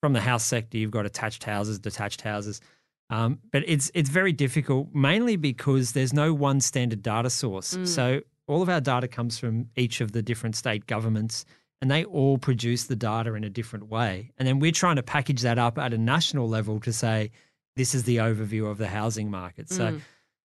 From the house sector you've got attached houses detached houses. Um, but it's it's very difficult mainly because there's no one standard data source. Mm. so all of our data comes from each of the different state governments and they all produce the data in a different way. And then we're trying to package that up at a national level to say, this is the overview of the housing market. So Mm.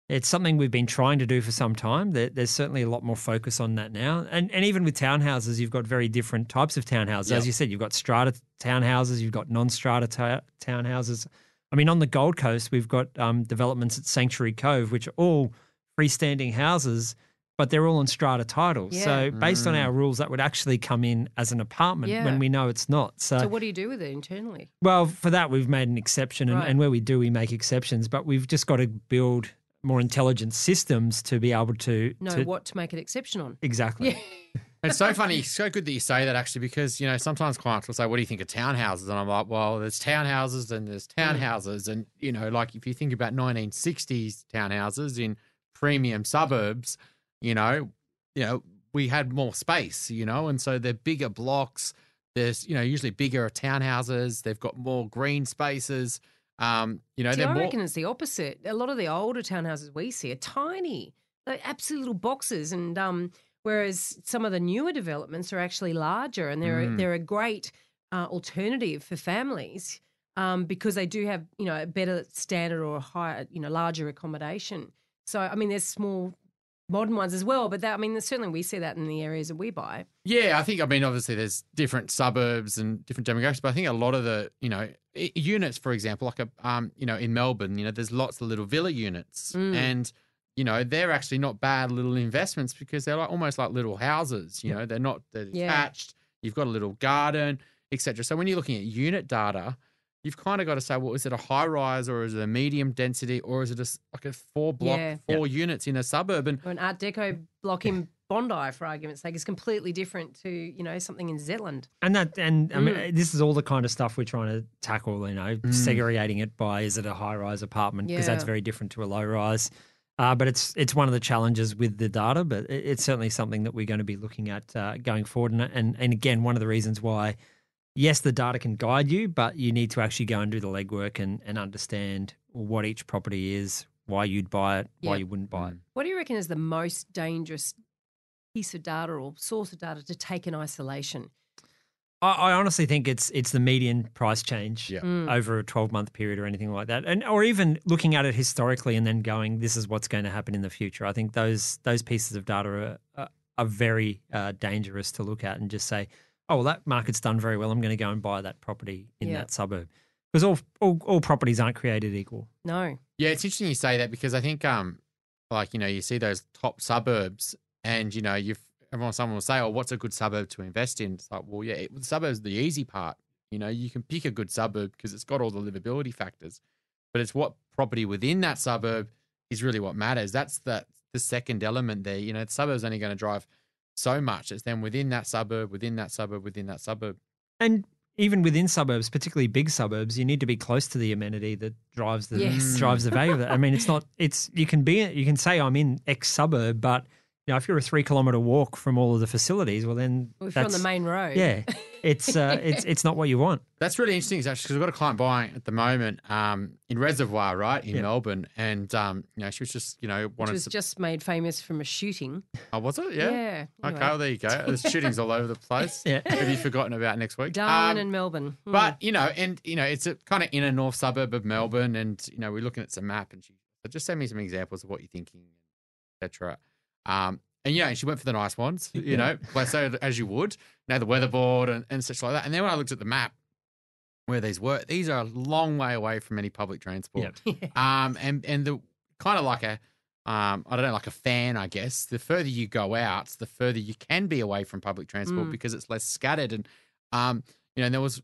it's something we've been trying to do for some time. There's certainly a lot more focus on that now. And, and even with townhouses, you've got very different types of townhouses. Yep. As you said, you've got strata townhouses, you've got non strata ta- townhouses. I mean, on the Gold Coast, we've got um, developments at Sanctuary Cove, which are all freestanding houses, but they're all on strata titles. Yeah. So, based on Mm. our rules, that would actually come in as an apartment Yeah. when we know it's not. So, So, what do you do with it internally? well, for that, we've made an exception, and, Right. and where we do, we make exceptions, but we've just got to build more intelligent systems to be able to. Know to what to make an exception on? Exactly. Yeah. <laughs> It's so funny, so good that you say that actually, because you know sometimes clients will say, "What do you think of townhouses?" And I'm like, "Well, there's townhouses and there's townhouses, and you know, like if you think about 1960s townhouses in premium suburbs, you know, you know, we had more space, you know, and so they're bigger blocks. There's you know usually bigger townhouses. They've got more green spaces. Um, you know, See, they're I more. it's the opposite. A lot of the older townhouses we see are tiny, like absolute little boxes, and um, whereas some of the newer developments are actually larger, and they're Mm. they're a great uh, alternative for families um, because they do have you know a better standard or a higher you know larger accommodation. So I mean, there's small modern ones as well, but that I mean, certainly we see that in the areas that we buy. Yeah, I think I mean obviously there's different suburbs and different demographics, but I think a lot of the you know units, for example, like a um you know in Melbourne, you know there's lots of little villa units, Mm. and you know they're actually not bad little investments because they're like almost like little houses. You know they're not they're Yeah. detached. You've got a little garden. etc. So when you're looking at unit data, you've kind of got to say, well, is it a high rise or is it a medium density or is it a, s- like a four block, Yeah. four units in a suburb? And Or an Art Deco block in Bondi, for argument's sake, is completely different to you know something in Zetland. And that, and I mean, Mm. this is all the kind of stuff we're trying to tackle. You know, segregating it by is it a high rise apartment because that's very different to a low rise. Uh, but it's it's one of the challenges with the data, but it, it's certainly something that we're going to be looking at uh, going forward. And, and and again, one of the reasons why, yes, the data can guide you, but you need to actually go and do the legwork and and understand what each property is, why you'd buy it, why Yep. you wouldn't buy it. What do you reckon is the most dangerous piece of data or source of data to take in isolation? I, I honestly think it's it's the median price change Yeah. Mm. over a twelve month period or anything like that, and or even looking at it historically and then going, this is what's going to happen in the future. I think those those pieces of data are are, are very uh, dangerous to look at and just say, oh well, that market's done very well. I'm going to go and buy that property in Yeah. that suburb because all, all all properties aren't created equal. No. Yeah, it's interesting you say that because I think, um, like you know, you see those top suburbs, and you know, you've everyone, someone will say, "Oh, what's a good suburb to invest in?" It's like, well, yeah, it, the suburb's the easy part. You know, you can pick a good suburb because it's got all the livability factors, but it's what property within that suburb is really what matters. That's the the second element there. You know, the suburb's only going to drive so much. It's then within that suburb, within that suburb, within that suburb. And even within suburbs, particularly big suburbs, you need to be close to the amenity that drives the Yes. drives the value of it. I mean, it's not it's you can be you can say I'm in X suburb, but you know if you're a three kilometer walk from all of the facilities, well then Well, if you're on the main road. yeah, it's uh, <laughs> it's it's not what you want. That's really interesting, actually, because we've got a client buying at the moment um, in Reservoir, right, in Yeah. Melbourne, and um, you know, she was just, you know, Which was to. just made famous from a shooting. oh, was it? Yeah. Yeah. Okay, Anyway, well, there you go. There's shootings all over the place. <laughs> Yeah. Have you forgotten about next week? Darwin Um, and Melbourne. Hmm. But you know, and you know, it's a kind of inner north suburb of Melbourne, and you know, we're looking at some map, and she just send me some examples of what you're thinking, etc. Um, and yeah, she went for the nice ones, <laughs> you know, bless her as you would. Now the weatherboard and, and such like that. And then when I looked at the map where these were, these are a long way away from any public transport. <laughs> Um, and and the kind of like a, um, I don't know, like a fan, I guess. The further you go out, the further you can be away from public transport Mm. because it's less scattered. And um, you know, and there was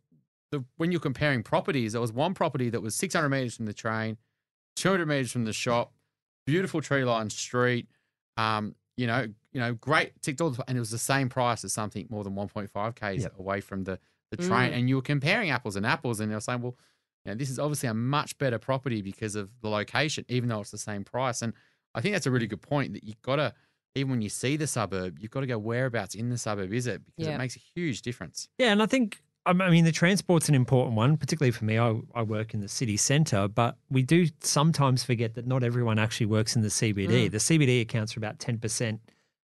the when you're comparing properties, there was one property that was 600 meters from the train, 200 meters from the shop, beautiful tree lined street. Um, you know, you know, great ticked all the, and it was the same price as something more than 1.5 k's Yep. away from the the train. Mm. And you were comparing apples and apples, and they were saying, well, you know, this is obviously a much better property because of the location, even though it's the same price. And I think that's a really good point that you've got to, even when you see the suburb, you've got to go whereabouts in the suburb is it because Yeah. it makes a huge difference. Yeah, and I think I mean the transport's an important one, particularly for me. I, I work in the city centre, but we do sometimes forget that not everyone actually works in the CBD. Mm. The CBD accounts for about ten percent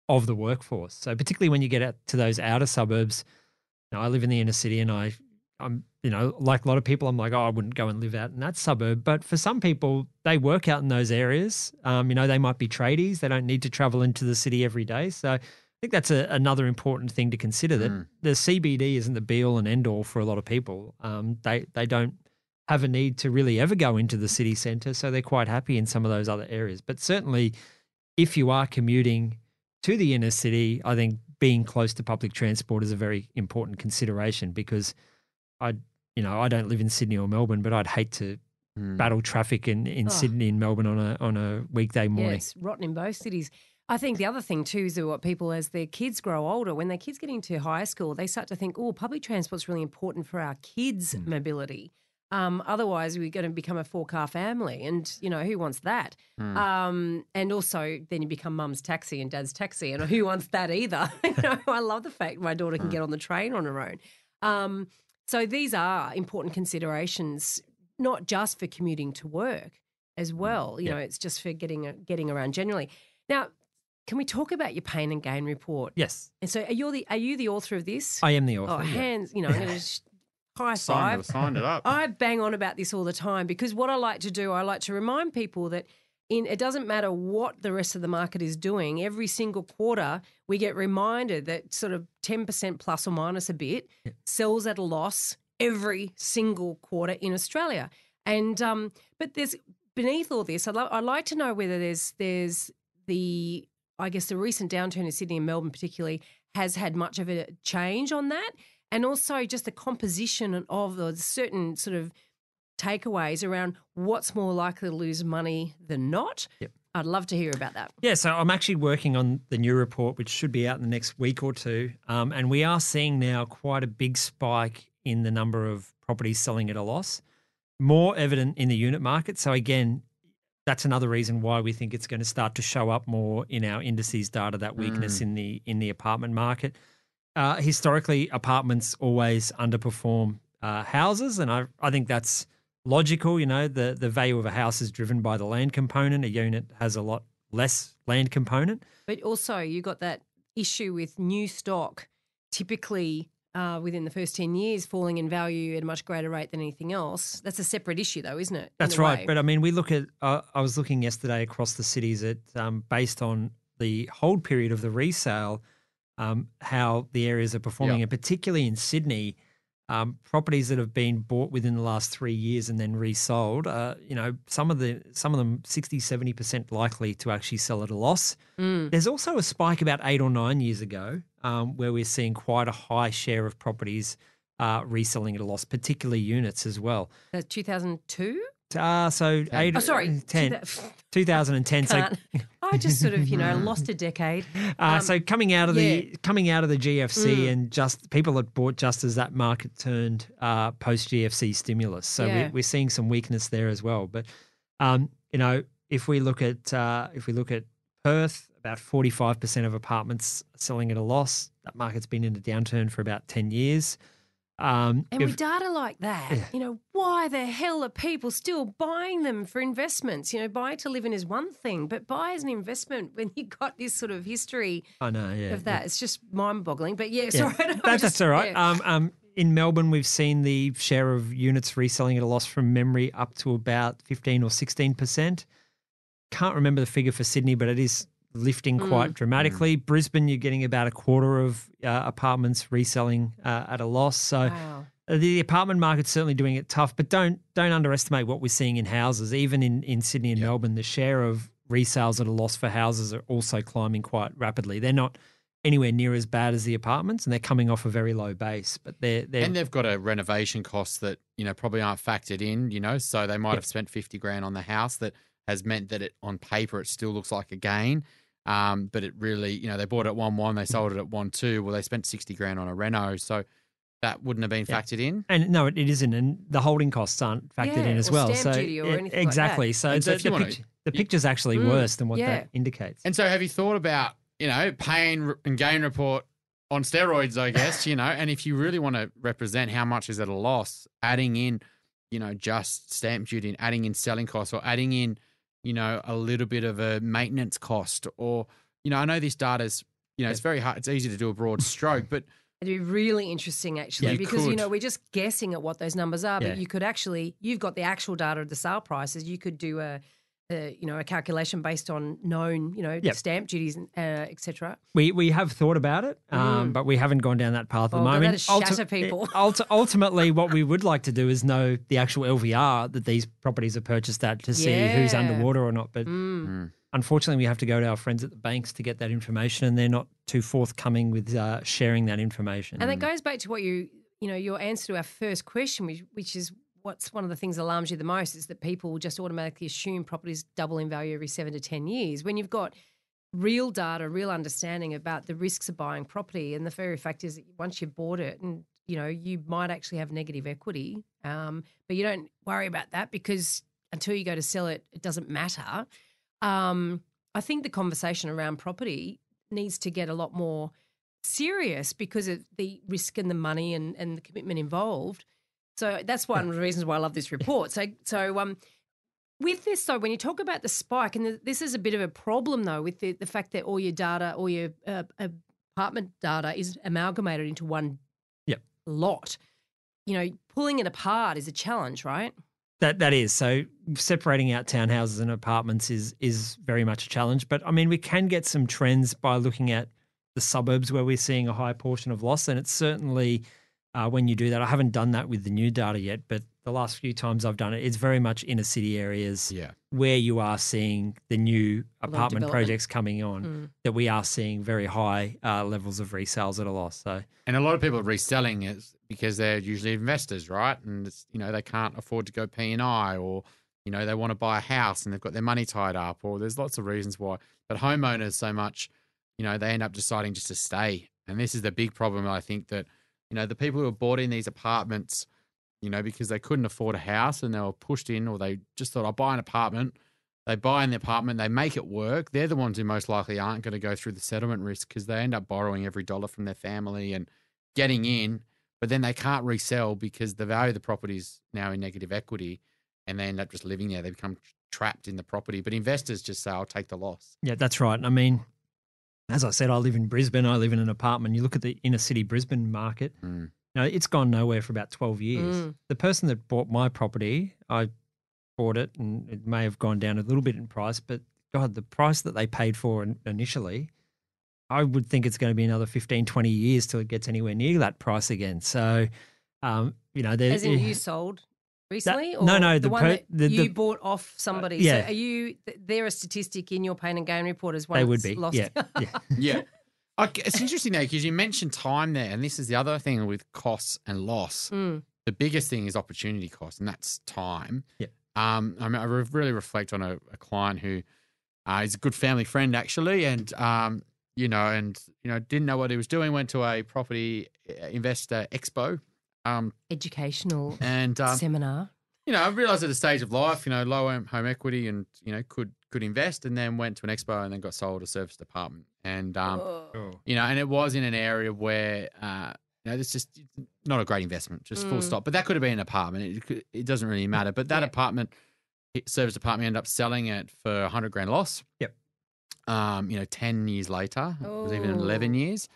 of the workforce. So particularly when you get out to those outer suburbs, you know, I live in the inner city, and I, I'm you know like a lot of people, I'm like, oh, I wouldn't go and live out in that suburb. But for some people, they work out in those areas. Um, you know, they might be tradies. They don't need to travel into the city every day. So I think that's a, another important thing to consider that Mm. the CBD isn't the be all and end all for a lot of people. Um, they they don't have a need to really ever go into the city centre, so they're quite happy in some of those other areas. But certainly, if you are commuting to the inner city, I think being close to public transport is a very important consideration because I, you know, I don't live in Sydney or Melbourne, but I'd hate to Mm. battle traffic in, in Oh. Sydney and Melbourne on a on a weekday Yeah, morning. it's rotten in both cities. I think the other thing too is what people, as their kids grow older, when their kids get into high school, they start to think, oh, public transport's really important for our kids' Mm. mobility. Um, otherwise, we're going to become a four car family, and you know who wants that? Mm. Um, and also, then you become mum's taxi and dad's taxi, and who wants that either? <laughs> you know, I love the fact my daughter can Mm. get on the train on her own. Um, so these are important considerations, not just for commuting to work as well. You Yeah. know, it's just for getting getting around generally. Now, can we talk about your pain and gain report? Yes, And so, are you the are you the author of this? I am the author. oh, yeah. hands! You know, I'm going <laughs> to high Signed, five. it, signed it up. I bang on about this all the time because what I like to do, I like to remind people that in it doesn't matter what the rest of the market is doing. Every single quarter, we get reminded that sort of ten percent plus or minus a bit sells at a loss every single quarter in Australia. And um, but there's beneath all this, I'd, lo- I'd like to know whether there's there's the I guess the recent downturn in Sydney and Melbourne particularly has had much of a change on that. and also just the composition of the certain sort of takeaways around what's more likely to lose money than not. Yep. I'd love to hear about that. Yeah, so I'm actually working on the new report, which should be out in the next week or two. Um, and we are seeing now quite a big spike in the number of properties selling at a loss, more evident in the unit market. So, again, that's another reason why we think it's going to start to show up more in our indices data, that weakness in the in the apartment market. Uh, historically, apartments always underperform uh, houses, and I, I think that's logical. You know, the the value of a house is driven by the land component. A unit has a lot less land component. But also, you got that issue with new stock, typically uh, within the first 10 years, falling in value at a much greater rate than anything else. That's a separate issue, though, isn't it? That's right. way? But I mean, we look at. Uh, I was looking yesterday across the cities at um, based on the hold period of the resale, um, how the areas are performing, Yeah. and particularly in Sydney, um, properties that have been bought within the last three years and then resold. Uh, you know, some of the some of them 60, 70 percent likely to actually sell at a loss. Mm. There's also a spike about eight or nine years ago um, where we're seeing quite a high share of properties uh, reselling at a loss, particularly units as well. That's 2002? Uh, so eight, Oh, sorry. 10, 2010. <laughs> So, Can't. I just sort of, you know, lost a decade. <laughs> uh, Um, so coming out of the coming out of the GFC Mm. and just people that bought just as that market turned uh, post GFC stimulus. So Yeah. we, we're seeing some weakness there as well. But um, you know, if we look at uh, if we look at Perth, about forty five percent of apartments selling at a loss. That market's been in a downturn for about ten years. Um, And if- with data like that, Yeah. you know, why the hell are people still buying them for investments? You know, buy to live in is one thing, but buy as an investment <laughs> when you've got this sort of history I know, yeah, of that. It's just mind boggling. But yeah, Yeah, sorry. <laughs> I that- just- that's all right. yeah. Um, um, in Melbourne, we've seen the share of units reselling at a loss from memory up to about 15 or 16%. Can't remember the figure for Sydney, but it is lifting Mm. quite dramatically. Brisbane, you're getting about a quarter of uh, apartments reselling uh, at a loss. So wow. uh, the apartment market's certainly doing it tough, but don't don't underestimate what we're seeing in houses. Even in, in Sydney and Melbourne, the share of resales at a loss for houses are also climbing quite rapidly. They're not anywhere near as bad as the apartments, and they're coming off a very low base. But they're they're And they've got a renovation costs that, you know, probably aren't factored in, you know, so they might Yep. have spent 50 grand on the house that has meant that it on paper it still looks like a gain. Um, but it really, you know, they bought it at 1 1, they sold it at 1 2. Well, they spent 60 grand on a reno. So that wouldn't have been Yeah. factored in. and no, it, it isn't, and the holding costs aren't factored Yeah, in as or well. stamp so duty or yeah, anything like that. exactly. So, And so the, if the, wanna- the picture's actually Mm, worse than what yeah. that indicates. And so have you thought about, you know, pain and gain report on steroids, I guess, <laughs> you know, and if you really want to represent how much is at a loss, adding in, you know, just stamp duty and adding in selling costs or adding in, you know, a little bit of a maintenance cost or, you know, I know this data's, you know, it's very hard, it's easy to do a broad stroke, but <laughs> It'd be really interesting, actually, Yeah, you because you know we're just guessing at what those numbers are, Yeah. but you could actually you've got the actual data of the sale prices. You could do a, a you know a calculation based on known you know Yep. stamp duties and uh, etc. We we have thought about it, um, Mm. but we haven't gone down that path at Oh, the moment. that'd shatter Ulti- people. <laughs> ulti- ultimately, what we would like to do is know the actual LVR that these properties are purchased at to see who's underwater or not. But Mm. unfortunately, we have to go to our friends at the banks to get that information, and they're not too forthcoming with uh, sharing that information. And that goes back to what you you know your answer to our first question, which, which is what's one of the things that alarms you the most is that people just automatically assume properties double in value every seven to ten years when you've got real data, real understanding about the risks of buying property, and the very fact is that once you've bought it and you know you might actually have negative equity, um, but you don't worry about that because until you go to sell it, it doesn't matter. Um, I think the conversation around property needs to get a lot more serious because of the risk and the money and, and the commitment involved. So that's one of the reasons why I love this report. So so um with this though, when you talk about the spike, and th- this is a bit of a problem though, with the, the fact that all your data, all your uh, apartment data is amalgamated into one Yep. lot. You know, pulling it apart is a challenge, right? That that is so separating out townhouses and apartments is is very much a challenge. But I mean, we can get some trends by looking at the suburbs where we're seeing a high portion of loss, and it's certainly uh, when you do that. I haven't done that with the new data yet, but the last few times I've done it, it's very much inner city areas Yeah. where you are seeing the new apartment projects coming on Mm. that we are seeing very high uh, levels of resales at a loss. So And a lot of people are reselling it because they're usually investors, right? And it's, you know they can't afford to go P and I, or you know they want to buy a house and they've got their money tied up, or there's lots of reasons why. But homeowners, so much, you know, they end up deciding just to stay. And this is the big problem. I think that you know the people who are bought in these apartments, you know, because they couldn't afford a house and they were pushed in, or they just thought, I'll buy an apartment. They buy the apartment, they make it work. They're the ones who most likely aren't going to go through the settlement risk because they end up borrowing every dollar from their family and getting in, but then they can't resell because the value of the property is now in negative equity and they end up just living there. They become trapped in the property. But investors just say, I'll take the loss. Yeah, that's right. I mean, as I said, I live in Brisbane. I live in an apartment. You look at the inner city Brisbane market. Mm. You know, it's gone nowhere for about twelve years. Mm. The person that bought my property, I bought it, and it may have gone down a little bit in price, but God, the price that they paid for initially, I would think it's going to be another 15, 20 years till it gets anywhere near that price again. So, um, you know, there, As in you sold recently? no, or no, the, the one per- that the- you the- bought off somebody. yeah. So are you? th- They're a statistic in your pain and gain report as one they would be. lost. Yeah, <laughs> yeah. Yeah. <laughs> Okay, it's interesting though because you mentioned time there, and this is the other thing with costs and loss. Mm. The biggest thing is opportunity cost, and that's time. Yeah. Um, I mean, I re- really reflect on a, a client who uh, is a good family friend actually, and um, you know, and you know, didn't know what he was doing. Went to a property uh, investor expo, um, Educational and um, seminar. you know, I realized at a stage of life, you know, low home home equity, and you know, could could invest, and then went to an expo, and then got sold a service department, and um, Oh. you know, and it was in an area where, uh, you know, it's just not a great investment, just full Mm. stop. But that could have been an apartment. It, it doesn't really matter. But that Yeah. apartment, it- service apartment, ended up selling it for a hundred grand loss. Yep. Um, you know, ten years later, it was even 11 years,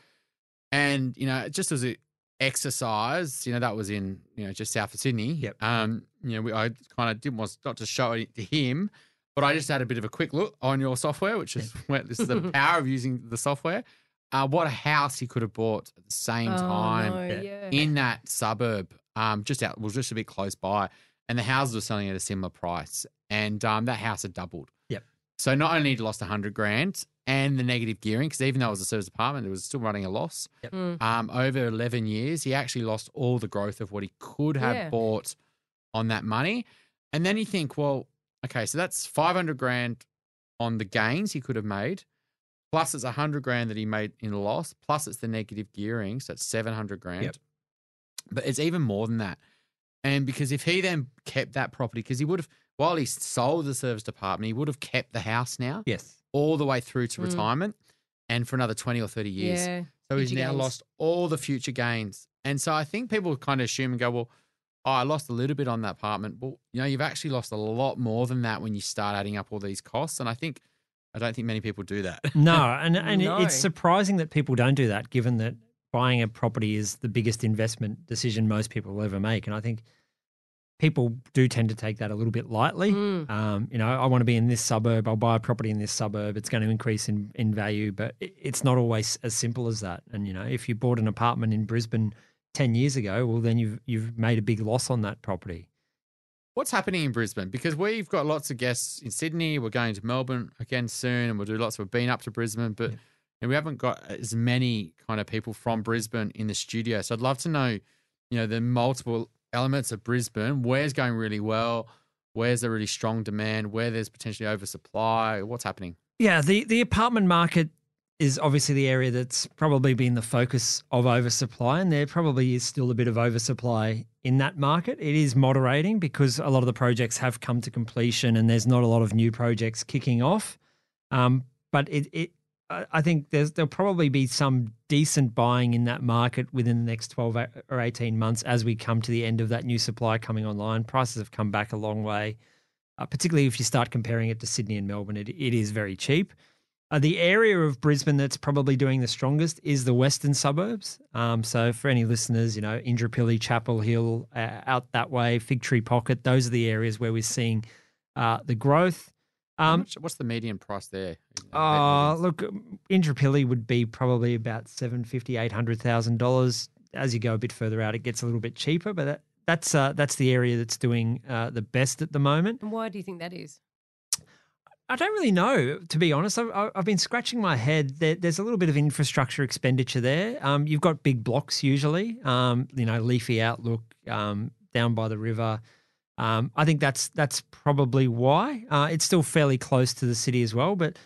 and you know, it just as an exercise, you know, that was in you know just south of Sydney. Yep. Um, you know, we, I kind of didn't want not to show it to him. But I just had a bit of a quick look on your software, which is where this is the <laughs> power of using the software. Uh, what a house he could have bought at the same Oh, time no, Yeah. yeah. in that suburb, um, just out was just a bit close by, and the houses were selling at a similar price, and um, that house had doubled. Yep. So not only had he lost a hundred grand and the negative gearing, because even though it was a service apartment, it was still running a loss. Mm. Um, over eleven years, he actually lost all the growth of what he could have Yeah. bought on that money, and then you think, well, okay, so that's five hundred grand on the gains he could have made. Plus, it's a hundred grand that he made in loss. Plus, it's the negative gearing, so it's seven hundred grand. Yep. But it's even more than that. And because if he then kept that property, because he would have, while he sold the service department, he would have kept the house now Yes. All the way through to Mm. retirement and for another 20 or 30 years. Yeah. so he's future now gains. lost all the future gains. And so I think people kind of assume and go, well, oh, I lost a little bit on that apartment. Well, you know, you've actually lost a lot more than that when you start adding up all these costs. And I think, I don't think many people do that. <laughs> No, and <laughs> and No. it's surprising that people don't do that, given that buying a property is the biggest investment decision most people will ever make. And I think people do tend to take that a little bit lightly. Mm. Um, you know, I want to be in this suburb. I'll buy a property in this suburb. It's going to increase in, in value, but it- it's not always as simple as that. And you know, if you bought an apartment in Brisbane ten years ago, well, then you've you've made a big loss on that property. What's happening in Brisbane? Because we've got lots of guests in Sydney. We're going to Melbourne again soon, and we'll do lots. We've been up to Brisbane, but Yeah. and we haven't got as many kind of people from Brisbane in the studio. So I'd love to know, you know, the multiple elements of Brisbane. Where's going really well? Where's the really strong demand? Where there's potentially oversupply? What's happening? Yeah, the the apartment market is obviously the area that's probably been the focus of oversupply, and there probably is still a bit of oversupply in that market. It is moderating because a lot of the projects have come to completion, and there's not a lot of new projects kicking off. Um, but it, it, I think there'll probably be some decent buying in that market within the next twelve or eighteen months as we come to the end of that new supply coming online. Prices have come back a long way uh, particularly if you start comparing it to Sydney and Melbourne, it, it is very cheap. Uh, the area of Brisbane that's probably doing the strongest is the western suburbs. Um, so, for any listeners, you know, Indooroopilly, Chapel Hill, uh, out that way, Fig Tree Pocket, those are the areas where we're seeing uh, the growth. How Um, much- what's the median price there? uh, look, Indooroopilly would be probably about seven fifty, eight hundred thousand dollars. as you go a bit further out, it gets a little bit cheaper. But that, that's uh, that's the area that's doing uh, the best at the moment. And why do you think that is? I don't really know, to be honest. I've, I've been scratching my head. There, there's a little bit of infrastructure expenditure there. Um, you've got big blocks usually, um, you know, leafy outlook um, down by the river. Um, I think that's that's probably why. Uh, it's still fairly close to the city as well, but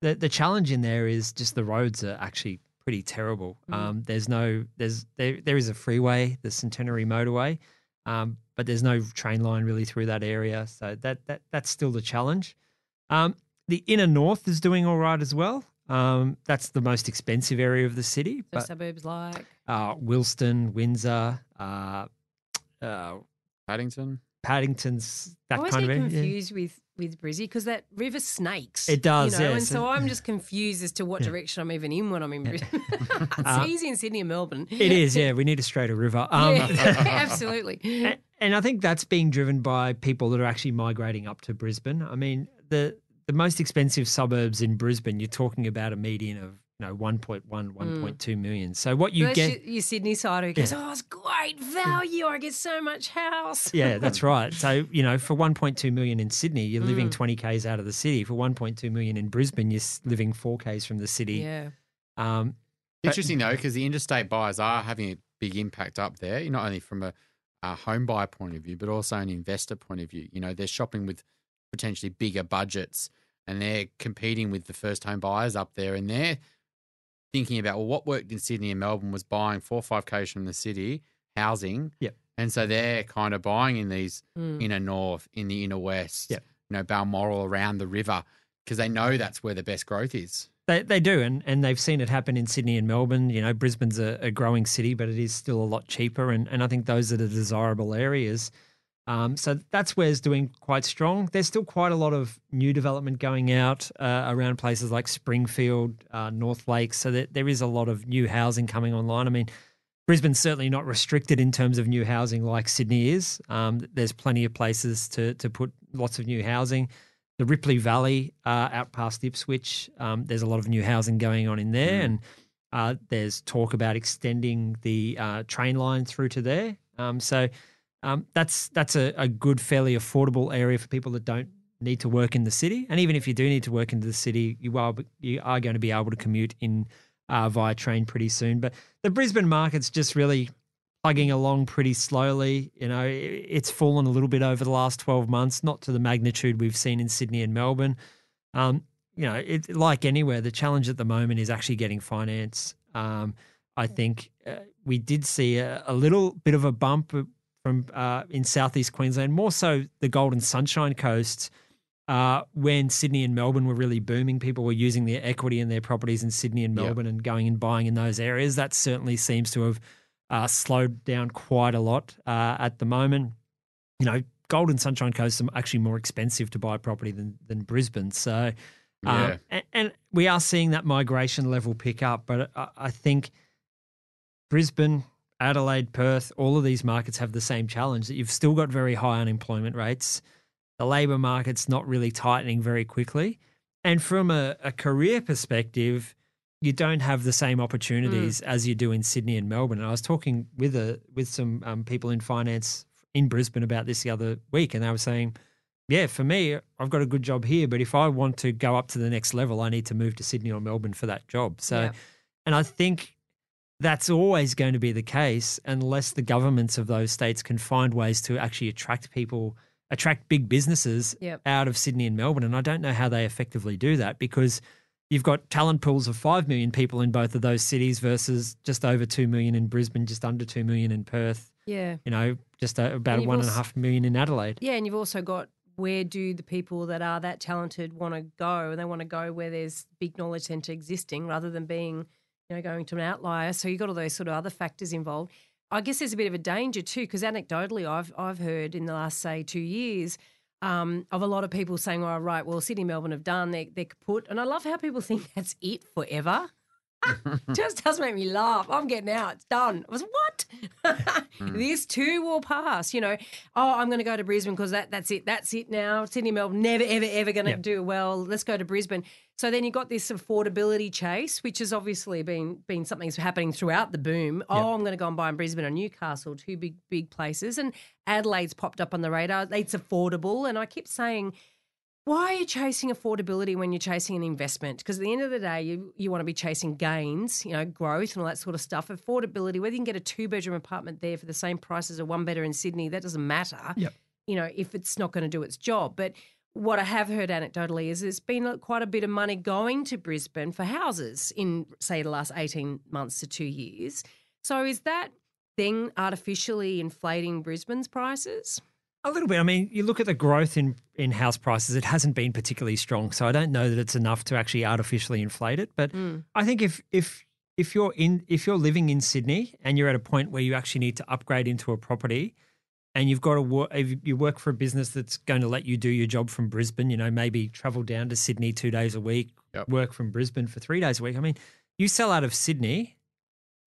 the the challenge in there is just the roads are actually pretty terrible. Mm. Um, there's no there's there there is a freeway, the Centenary Motorway, um, but there's no train line really through that area. So that that that's still the challenge. Um, the inner north is doing all right as well. Um, that's the most expensive area of the city, So but suburbs like uh, Wilston, Windsor, uh, uh, Paddington. Paddington's that I always kind of get area. Yeah. confused with with Brizzy because that river snakes. It does, you know, yeah, and so- I'm just confused as to what direction I'm even in when I'm in Brisbane. <laughs> <laughs> it's Uh, easy in Sydney and Melbourne. It is, yeah. We need a straighter river. <laughs> Um, Yeah, absolutely. A- And I think that's being driven by people that are actually migrating up to Brisbane. I mean, the the most expensive suburbs in Brisbane, you're talking about a median of you know 1.1, 1.2 million. So what you Mm. Get your, your Sydney side who goes, oh, it's great value. I get so much house. Yeah, <laughs> that's right. So, you know, for 1.2 million in Sydney, you're Mm. living 20 Ks out of the city. For 1.2 million in Brisbane, you're living 4 Ks from the city. Yeah. Um, But- Interesting though, because the interstate buyers are having a big impact up there. You're Not only from a, a home buyer point of view, but also an investor point of view. You know, they're shopping with potentially bigger budgets, and they're competing with the first home buyers up there, and they're thinking about well, what worked in Sydney and Melbourne was buying four or five k's from the city, housing. Yep. And so they're kind of buying in these Mm. inner north, in the inner west, Yep. you know, Balmoral around the river, because they know that's where the best growth is. they, they do, and, and they've seen it happen in Sydney and Melbourne. You know, Brisbane's a, a growing city, but it is still a lot cheaper. And, and I think those are the desirable areas. Um, so that's where it's doing quite strong. There's still quite a lot of new development going out uh, around places like Springfield, uh, North Lakes. So that there is a lot of new housing coming online. I mean, Brisbane's certainly not restricted in terms of new housing like Sydney is. Um, there's plenty of places to to put lots of new housing. The Ripley Valley uh, out past Ipswich, um, there's a lot of new housing going on in there, Mm. and uh, there's talk about extending the uh, train line through to there. Um, so um, that's that's a, a good, fairly affordable area for people that don't need to work in the city. And even if you do need to work in the city, you are you are going to be able to commute in uh, via train pretty soon. But the Brisbane market's just really plugging along pretty slowly. You know, it's fallen a little bit over the last 12 months, not to the magnitude we've seen in Sydney and Melbourne. Um, you know, it, like anywhere, the challenge at the moment is actually getting finance. Um, I think uh, we did see a, a little bit of a bump from uh, in southeast Queensland, more so the Gold and Sunshine Coast. Uh, when Sydney and Melbourne were really booming, people were using their equity in their properties in Sydney and Yep. Melbourne and going and buying in those areas. That certainly seems to have uh, slowed down quite a lot uh, at the moment. You know, Gold and Sunshine Coast are actually more expensive to buy property than than Brisbane. So, Yeah. um, and, and we are seeing that migration level pick up. But I, I think Brisbane, Adelaide, Perth, all of these markets have the same challenge that you've still got very high unemployment rates. The labour market's not really tightening very quickly. And from a, a career perspective, you don't have the same opportunities as you do in Sydney and Melbourne. And I was talking with a with some um, people in finance in Brisbane about this the other week, and they were saying, "Yeah, for me, I've got a good job here, but if I want to go up to the next level, I need to move to Sydney or Melbourne for that job." So, Yeah. and I think that's always going to be the case unless the governments of those states can find ways to actually attract people, attract big businesses Yep. out of Sydney and Melbourne. And I don't know how they effectively do that because you've got talent pools of 5 million people in both of those cities versus just over 2 million in Brisbane, just under 2 million in Perth, Yeah. you know, just about And one and a half million in Adelaide. Yeah, and you've also got where do the people that are that talented want to go? And they want to go where there's big knowledge centre existing rather than being, you know, going to an outlier. So you've got all those sort of other factors involved. I guess there's a bit of a danger too, because anecdotally, I've I've heard in the last say two years um, of a lot of people saying, oh right well, Sydney, Melbourne have done they they're kaput," and I love how people <laughs> think that's it forever. <laughs> just does make me laugh. I'm getting out. It's done. I was what? <laughs> Hmm. this too will pass. You know. Oh, I'm going to go to Brisbane because that that's it. That's it now. Sydney, Melbourne, never ever ever going to Yep. do well. Let's go to Brisbane. So then you got this affordability chase, which has obviously been been something that's happening throughout the boom. Oh, I'm going to go and buy in Brisbane or Newcastle, two big big places, and Adelaide's popped up on the radar. It's affordable, and I keep saying why are you chasing affordability when you're chasing an investment? Because at the end of the day, you, you want to be chasing gains, you know, growth and all that sort of stuff. Affordability, whether you can get a two bedroom apartment there for the same price as a one bedroom in Sydney, that doesn't matter. Yep. You know, if it's not going to do its job. But what I have heard anecdotally is there's been quite a bit of money going to Brisbane for houses in, say, the last 18 months to two years. So is that then artificially inflating Brisbane's prices? A little bit. I mean, you look at the growth in, in house prices, it hasn't been particularly strong. So I don't know that it's enough to actually artificially inflate it. But mm. I think if if if you're in if you're living in Sydney and you're at a point where you actually need to upgrade into a property and you've got to work if you work for a business that's going to let you do your job from Brisbane, you know, maybe travel down to Sydney two days a week, Yep. work from Brisbane for three days a week. I mean, you sell out of Sydney,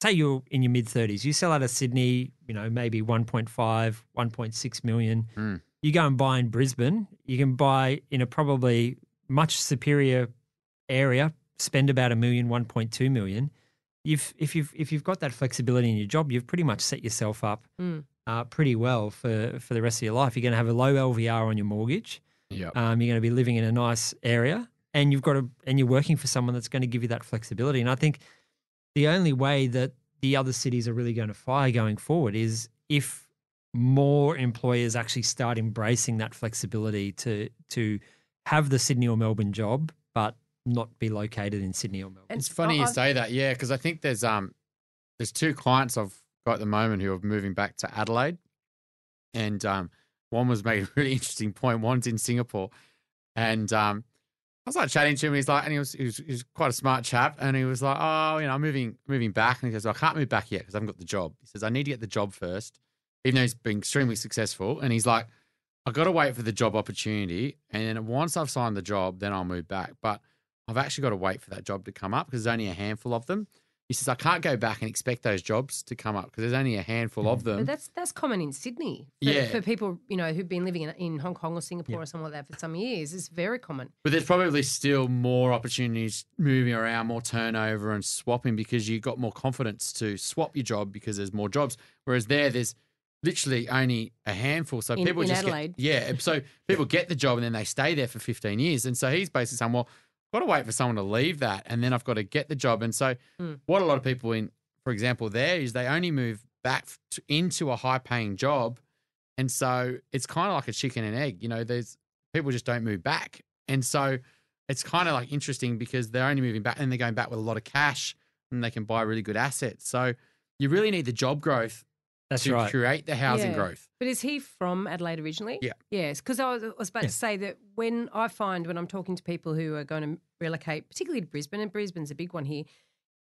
say you're in your mid 30s, you sell out of Sydney, you know, maybe 1.5, 1.6 million. Mm. You go and buy in Brisbane, you can buy in a probably much superior area, spend about a million, 1.2 million. You've, if you've if you've got that flexibility in your job, you've pretty much set yourself up Mm. uh, pretty well for for the rest of your life. You're going to have a low LVR on your mortgage. Yep. Um, you're going to be living in a nice area, and you've got to, and you're working for someone that's going to give you that flexibility. And I think the only way that the other cities are really going to fire going forward is if more employers actually start embracing that flexibility to to have the Sydney or Melbourne job, but not be located in Sydney or Melbourne. It's funny you say that, yeah, because I think there's um there's two clients I've got at the moment who are moving back to Adelaide, and um one was making a really interesting point. One's in Singapore, and um I was like chatting to him. He's like, and he was, he was he was quite a smart chap, and he was like, oh, you know, I'm moving moving back, and he goes, I can't move back yet because I haven't got the job. He says I need to get the job first, even though he's been extremely successful, and he's like. I've got to wait for the job opportunity. And then once I've signed the job, then I'll move back. But I've actually got to wait for that job to come up because there's only a handful of them. He says, I can't go back and expect those jobs to come up because there's only a handful of mm. But them. that's that's common in Sydney. For, Yeah. for people you know who've been living in, in Hong Kong or Singapore Yeah. or something like that for some years, it's very common. But there's probably still more opportunities moving around, more turnover and swapping because you've got more confidence to swap your job because there's more jobs. Whereas there, there's literally only a handful. So In- people in just Adelaide. get yeah. So people get the job and then they stay there for 15 years. And so he's basically saying, well, I've got to wait for someone to leave that, and then I've got to get the job. And so Hmm. what a lot of people in, for example, there is they only move back to, into a high-paying job, and so it's kind of like a chicken and egg. You know, there's people just don't move back, and so it's kind of like interesting because they're only moving back and they're going back with a lot of cash and they can buy really good assets. So you really need the job growth That's to right. create the housing Yeah. growth. But is he from Adelaide originally? Yeah. Yes, because I was, I was about Yeah. to say that when I find when I'm talking to people who are going to relocate, particularly to Brisbane, and Brisbane's a big one here,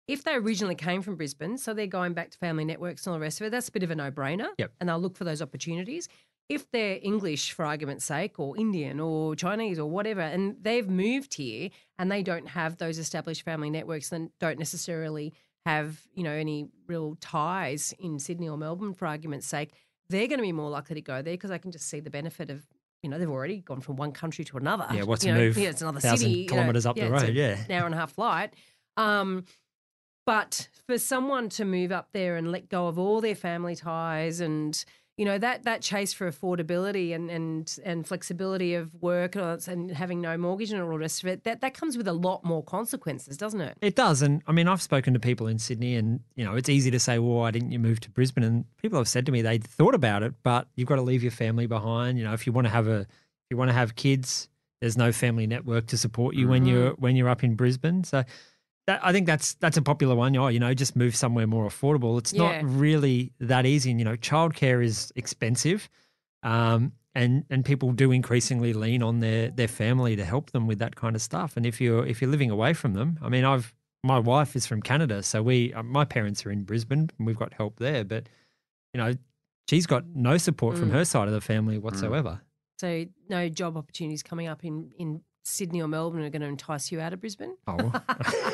if they originally came from Brisbane, so they're going back to family networks and all the rest of it, that's a bit of a no brainer. Yep. And they'll look for those opportunities. If they're English, for argument's sake, or Indian or Chinese or whatever, and they've moved here and they don't have those established family networks, then don't necessarily have, you know, any real ties in Sydney or Melbourne, for argument's sake, they're going to be more likely to go there because I can just see the benefit of, you know, they've already gone from one country to another. Yeah, what's you a know, move Yeah, it's another 1,000 city. you know, kilometres up the road, yeah. an hour and a half flight. Um, but for someone to move up there and let go of all their family ties and you know that that chase for affordability and and and flexibility of work and, and having no mortgage and all the rest of it that that comes with a lot more consequences, doesn't it? It does, and I mean, I've spoken to people in Sydney, and you know, it's easy to say, "Well, why didn't you move to Brisbane?" And people have said to me they thought about it, but you've got to leave your family behind. You know, if you want to have a, if you want to have kids, there's no family network to support you when mm-hmm. you're when you're up in Brisbane. So, that, I think that's that's a popular one. Oh, you know, just move somewhere more affordable. It's Yeah. not really that easy, and you know, childcare is expensive. Um, and and people do increasingly lean on their their family to help them with that kind of stuff. And if you're if you're living away from them, I mean, I've my wife is from Canada, so we uh, my parents are in Brisbane, and we've got help there. But you know, she's got no support from Mm. her side of the family whatsoever. So no job opportunities coming up in in Sydney or Melbourne are going to entice you out of Brisbane? Oh,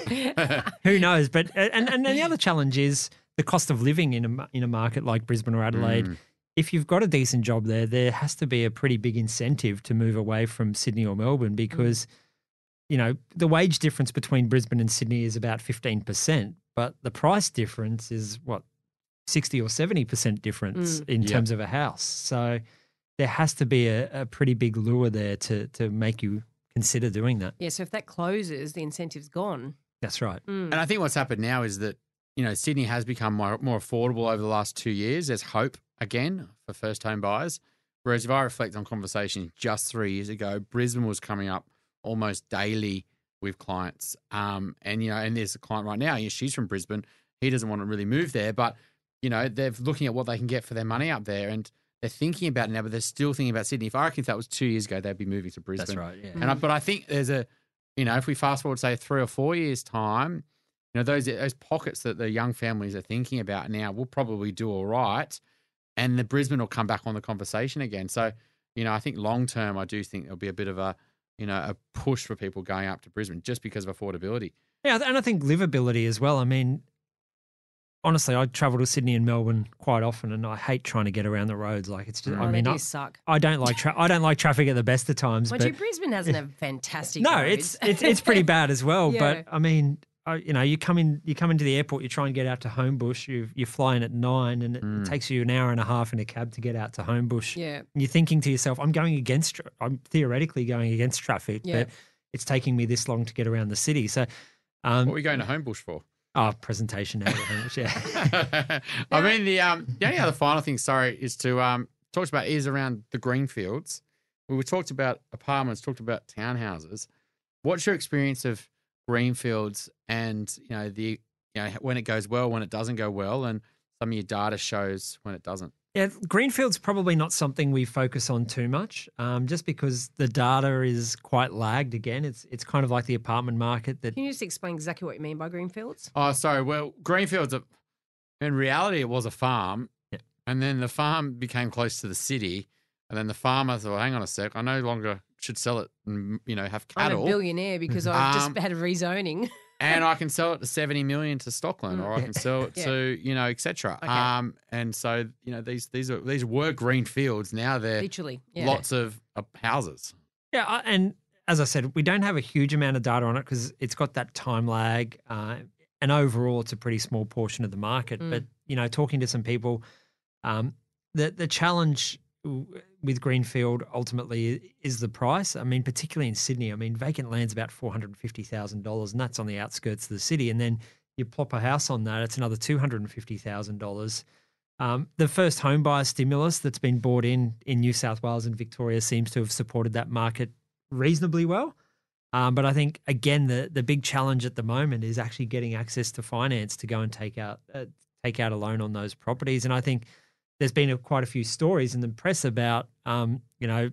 <laughs> <laughs> who knows? But and and then the other challenge is the cost of living in a in a market like Brisbane or Adelaide. Mm. If you've got a decent job there, there has to be a pretty big incentive to move away from Sydney or Melbourne because, you know, the wage difference between Brisbane and Sydney is about fifteen percent, but the price difference is what sixty or seventy percent difference in Yep. terms of a house. So there has to be a, a pretty big lure there to to make you consider doing that. Yeah, so if that closes, the incentive's gone. That's right. Mm. And I think what's happened now is that you know Sydney has become more, more affordable over the last two years. There's hope again for first home buyers. Whereas if I reflect on conversations just three years ago, Brisbane was coming up almost daily with clients. Um, and you know, and there's a client right now. She's from Brisbane. He doesn't want to really move there, but you know, they're looking at what they can get for their money up there, and they're thinking about it now. But they're still thinking about Sydney. If I reckon if that was two years ago, they'd be moving to Brisbane. That's right. Yeah. And I, but I think there's a, you know, if we fast forward say three or four years time, you know, those those pockets that the young families are thinking about now will probably do all right, and the Brisbane will come back on the conversation again. So, you know, I think long term, I do think there'll be a bit of a, you know, a push for people going up to Brisbane just because of affordability. Yeah, and I think livability as well. I mean, honestly, I travel to Sydney and Melbourne quite often, and I hate trying to get around the roads. Like it's just, Oh, I they mean, do I, suck. I don't like tra- I don't like traffic at the best of times. Mind but Brisbane hasn't have fantastic no, roads. it's it's it's pretty <laughs> bad as well. Yeah. But I mean, I, you know, you come in you come into the airport, you try and get out to Homebush. You you fly in at nine, and it, Mm. it takes you an hour and a half in a cab to get out to Homebush. yeah. And you're thinking to yourself, I'm going against, tra- I'm theoretically going against traffic, Yeah. but it's taking me this long to get around the city. So, um, What are we going to Homebush for? Oh, presentation yeah. <laughs> I mean, the um, the only other final thing, sorry, is to um, talked about is around the greenfields. We talked about apartments, talked about townhouses. What's your experience of greenfields and you know the you know when it goes well, when it doesn't go well, and some of your data shows when it doesn't. Yeah, Greenfield's probably not something we focus on too much, um, just because the data is quite lagged. Again, it's it's kind of like the apartment market that Can you just explain exactly what you mean by greenfields? Oh, sorry. Well, greenfields. Are, in reality, it was a farm, Yeah. and then the farm became close to the city, and then the farmer thought, "Hang on a sec, I no longer should sell it and you know have cattle." I'm a billionaire because I've Um, just had a rezoning. <laughs> and I can sell it to seventy million to Stockland, or I can sell it <laughs> Yeah. to you know, etc. Okay. Um, and so you know these these are these were green fields. Now they're Literally. Yeah. lots of uh, houses. Yeah, I- and as I said, we don't have a huge amount of data on it because it's got that time lag, uh, and overall, it's a pretty small portion of the market. Mm. But you know, talking to some people, um, the the challenge w- with Greenfield ultimately is the price. I mean, particularly in Sydney, I mean, vacant land's about four hundred and fifty thousand dollars, and that's on the outskirts of the city. And then you plop a house on that, it's another two hundred and fifty thousand dollars. Um, the first home buyer stimulus that's been bought in in New South Wales and Victoria seems to have supported that market reasonably well. Um, but I think again the the big challenge at the moment is actually getting access to finance to go and take out uh, take out a loan on those properties. And I think there's been a, quite a few stories in the press about um, you know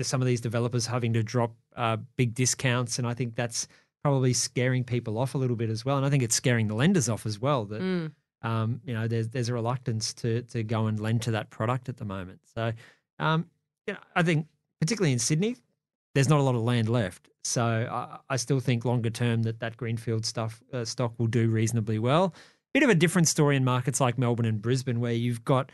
some of these developers having to drop uh, big discounts, and I think that's probably scaring people off a little bit as well. And I think it's scaring the lenders off as well. That Mm. um, you know, there's there's a reluctance to to go and lend to that product at the moment. So, um, you know, I think particularly in Sydney, there's not a lot of land left. So I, I still think longer term that that greenfield stuff uh, stock will do reasonably well. Bit of a different story in markets like Melbourne and Brisbane, where you've got,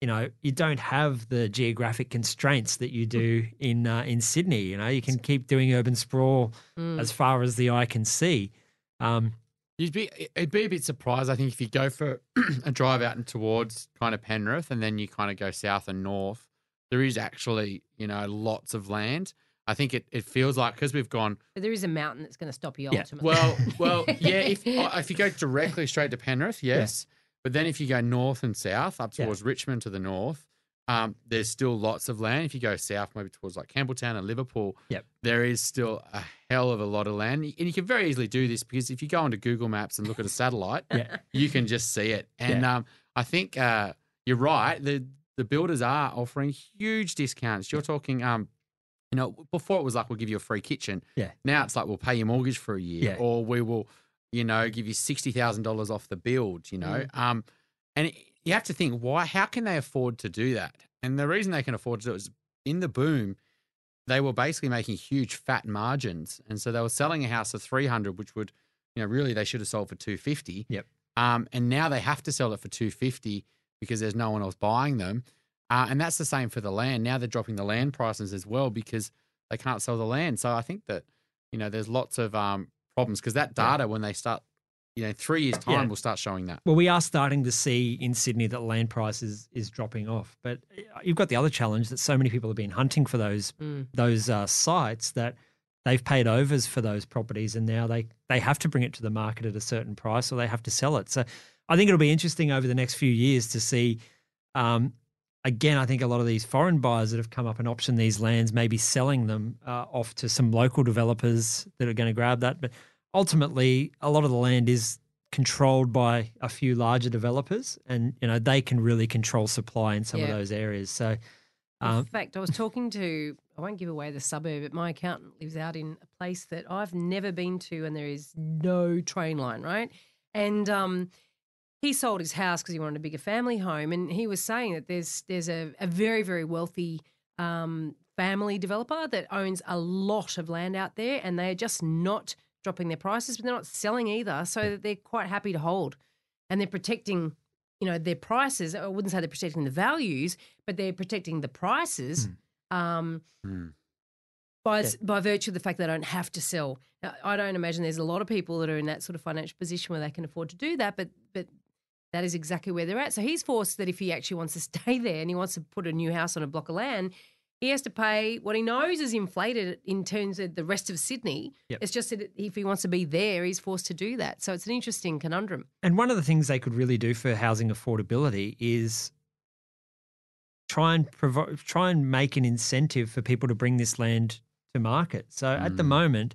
you know, you don't have the geographic constraints that you do <laughs> in uh, in Sydney. You know, you can keep doing urban sprawl Mm. as far as the eye can see. Um, You'd be it'd be a bit surprised, I think, if you go for <clears throat> a drive out and towards kind of Penrith, and then you kind of go south and north. There is actually, you know, lots of land. I think it, it feels like because we've gone But there is a mountain that's going to stop you Yeah. ultimately. well, well, <laughs> yeah. If uh, if you go directly straight to Penrith, yes, but then if you go north and south up Yeah. towards Richmond to the north, um, there's still lots of land. If you go south, maybe towards like Campbelltown and Liverpool, Yep. there is still a hell of a lot of land, and you can very easily do this because if you go onto Google Maps and look at a satellite, yeah, you can just see it. And um, I think uh, you're right. The the builders are offering huge discounts. You're talking, um, you know, before it was like we'll give you a free kitchen. Yeah. Now it's like we'll pay your mortgage for a year, Yeah. or we will, you know, give you sixty thousand dollars off the build. You know, um, and it, you have to think why? How can they afford to do that? And the reason they can afford to do it is in the boom. they were basically making huge fat margins, and so they were selling a house for three hundred, which would, you know, really they should have sold for two fifty. Yep. Um, and now they have to sell it for two fifty because there's no one else buying them, uh, and that's the same for the land. Now they're dropping the land prices as well because they can't sell the land. So I think that you know there's lots of um, problems because that data when they start, you know, three years time Yeah. will start showing that. Well, we are starting to see in Sydney that land prices is dropping off, but uh, you've got the other challenge that so many people have been hunting for those Mm. those uh, sites that they've paid overs for those properties, and now they they have to bring it to the market at a certain price, or they have to sell it. So, I think it'll be interesting over the next few years to see. Um, again, I think a lot of these foreign buyers that have come up and optioned these lands, may be selling them uh, off to some local developers that are going to grab that, but ultimately, a lot of the land is controlled by a few larger developers, and you know they can really control supply in some of those areas. So, In um, fact, I was talking to, I won't give away the suburb, but my accountant lives out in a place that I've never been to and there is no train line, right? And um, he sold his house because he wanted a bigger family home. And he was saying that there's there's a, a very, very wealthy um, family developer that owns a lot of land out there and they're just not dropping their prices, but they're not selling either. So they're quite happy to hold. And they're protecting you know their prices. I wouldn't say they're protecting the values, but they're protecting the prices um, Hmm. by Yeah. by virtue of the fact they don't have to sell. Now, I don't imagine there's a lot of people that are in that sort of financial position where they can afford to do that, but that is exactly where they're at. So he's forced that if he actually wants to <laughs> stay there and he wants to put a new house on a block of land, he has to pay what he knows is inflated in terms of the rest of Sydney. Yep. It's just that if he wants to be there, he's forced to do that. So it's an interesting conundrum. And one of the things they could really do for housing affordability is try and provide, try and make an incentive for people to bring this land to market. So at the Mm. moment,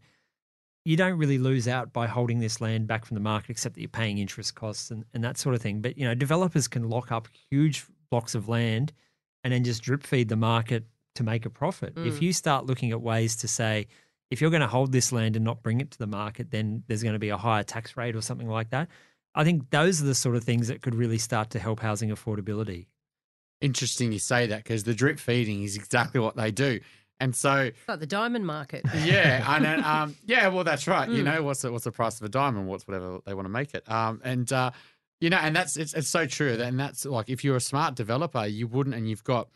you don't really lose out by holding this land back from the market, except that you're paying interest costs and, and that sort of thing. But you know, developers can lock up huge blocks of land and then just drip feed the market to make a profit. If Mm. you start looking at ways to say, if you're going to hold this land and not bring it to the market, then there's going to be a higher tax rate or something like that. I think those are the sort of things that could really start to help housing affordability. Interesting you say that because the drip feeding is exactly what they do. And so, It's like the diamond market. <laughs> yeah, and <laughs> then, um, yeah, well, that's right. You Mm. know, what's the, what's the price of a diamond? What's whatever they want to make it. Um, and uh, you know, and that's it's, it's so true. And that's like if you're a smart developer, you wouldn't, and you've got,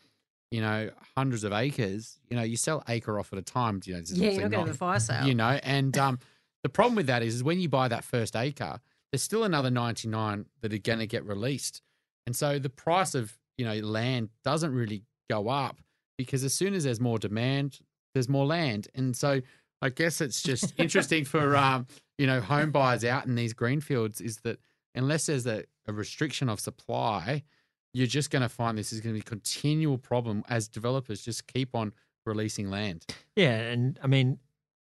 you know, hundreds of acres. You know, you sell acre off at a time. You know, yeah, you're not going to fire sale. you know and <laughs> um, the problem with that is, is when you buy that first acre there's still another 99 that are going to get released and so the price of you know land doesn't really go up because as soon as there's more demand there's more land. And so i guess it's just <laughs> interesting for um, you know home buyers out in these greenfields is that unless there's a, a restriction of supply you're just going to find this is going to be a continual problem as developers just keep on releasing land. Yeah, and I mean,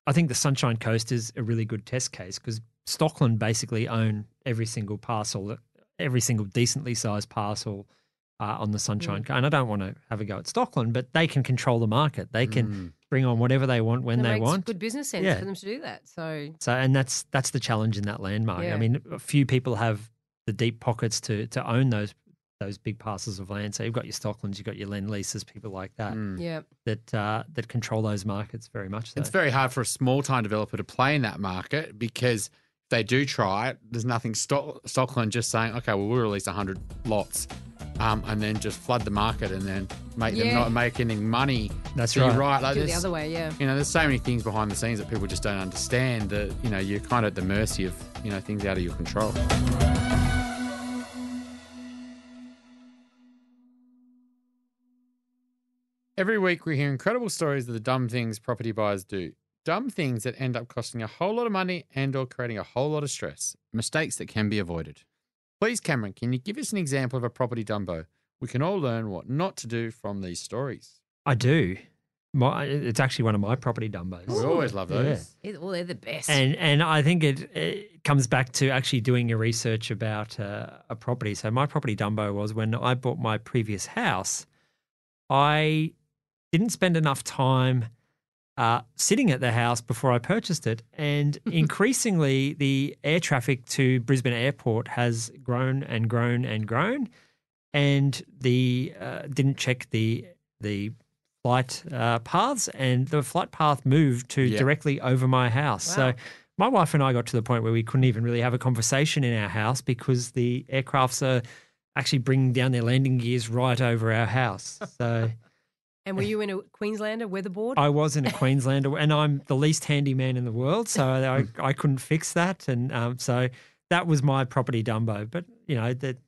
I think the Sunshine Coast is a really good test case because Stockland basically own every single parcel, every single decently sized parcel uh, on the Sunshine Coast. And I don't want to have a go at Stockland, but they can control the market. They can Mm. bring on whatever they want when It they makes want. good business sense Yeah. for them to do that. So So, and that's that's the challenge in that land market. Yeah. I mean, a few people have the deep pockets to to own those those big parcels of land. So you've got your Stocklands, you've got your Lend Leases, people like that Mm. yeah, that uh, that control those markets very much. So. It's very hard for a small time developer to play in that market because if they do try it, there's nothing Stock- Stockland just saying, okay, well, we'll release 100 lots um, and then just flood the market and then make them Yeah. not make any money. That's so right. You're right. Like do it the there's- other way. Yeah, You know, there's so many things behind the scenes that people just don't understand that, you know, you're kind of at the mercy of, you know, things out of your control. Every week we hear incredible stories of the dumb things property buyers do. Dumb things that end up costing a whole lot of money and or creating a whole lot of stress. Mistakes that can be avoided. Please, Cameron, can you give us an example of a property dumbo? We can all learn what not to do from these stories. I do. My, it's actually one of my property dumbos. We always love those. It- well, they're the best. And and I think it, it comes back to actually doing your research about uh, a property. So my property dumbo was when I bought my previous house, I didn't spend enough time uh, sitting at the house before I purchased it, and <laughs> increasingly the air traffic to Brisbane Airport has grown and grown and grown, and the uh, didn't check the the flight uh, paths, and the flight path moved to Yeah. directly over my house. Wow. So my wife and I got to the point where we couldn't even really have a conversation in our house because the aircrafts are actually bringing down their landing gears right over our house. So <laughs> And were you in a Queenslander weatherboard? I was in a Queenslander, and I'm the least handy man in the world, so <laughs> I, I couldn't fix that, and um, so that was my property Dumbo. But you know that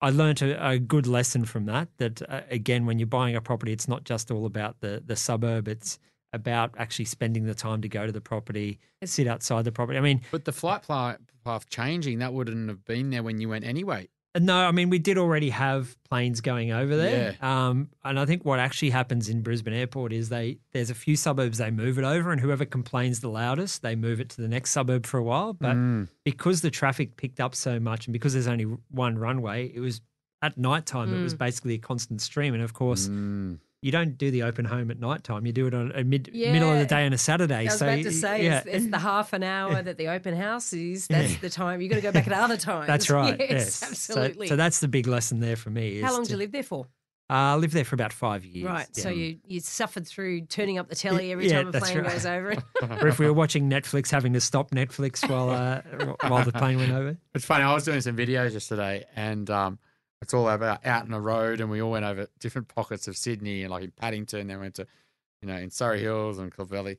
I learnt a, a good lesson from that. That uh, again, when you're buying a property, it's not just all about the the suburb; it's about actually spending the time to go to the property, sit outside the property. I mean, But the flight path changing, that wouldn't have been there when you went anyway. No, I mean we did already have planes going over there, um, and I think what actually happens in Brisbane Airport is they there's a few suburbs they move it over, and whoever complains the loudest, they move it to the next suburb for a while. But Mm. because the traffic picked up so much, and because there's only one runway, it was at night time. It was basically a constant stream, and of course. Mm. You don't do the open home at night time. You do it on a mid middle of the day on a Saturday. I was so about to say, yeah, it's, it's the half an hour that the open house is. That's the time. You've got to go back at other <laughs> times. that's right. Yes, yes, So- absolutely. So, that's the big lesson there for me. How long did you live there for? Uh, I lived there for about five years. Right. So you you suffered through turning up the telly every Yeah, time a plane right. goes over it. <laughs> or if we were watching Netflix, having to stop Netflix while uh, while the plane went over. It's funny. I was doing some videos yesterday, and um, it's all about out in the road, and we all went over different pockets of Sydney, and like in Paddington, then went to, you know, in Surry Hills and Clovelly,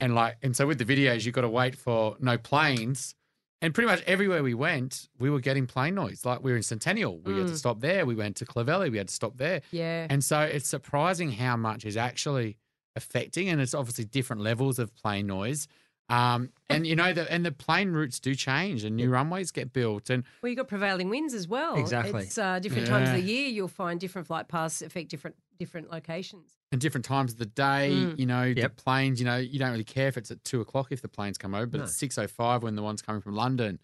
and like, and so with the videos, you got to wait for no planes, and pretty much everywhere we went, we were getting plane noise. Like we were in Centennial, we had to Mm. stop there. We went to Clovelly, we had to stop there, Yeah. and so it's surprising how much is actually affecting, and it's obviously different levels of plane noise. Um, and you know, the and the plane routes do change, and new runways get built, and Well, you've got prevailing winds as well. Exactly. It's uh, different times of the year. You'll find different flight paths affect different different locations. and different times of the day. Mm. You know, the planes. You know, you don't really care if it's at two o'clock if the planes come over, but No. it's six o five when the one's coming from London.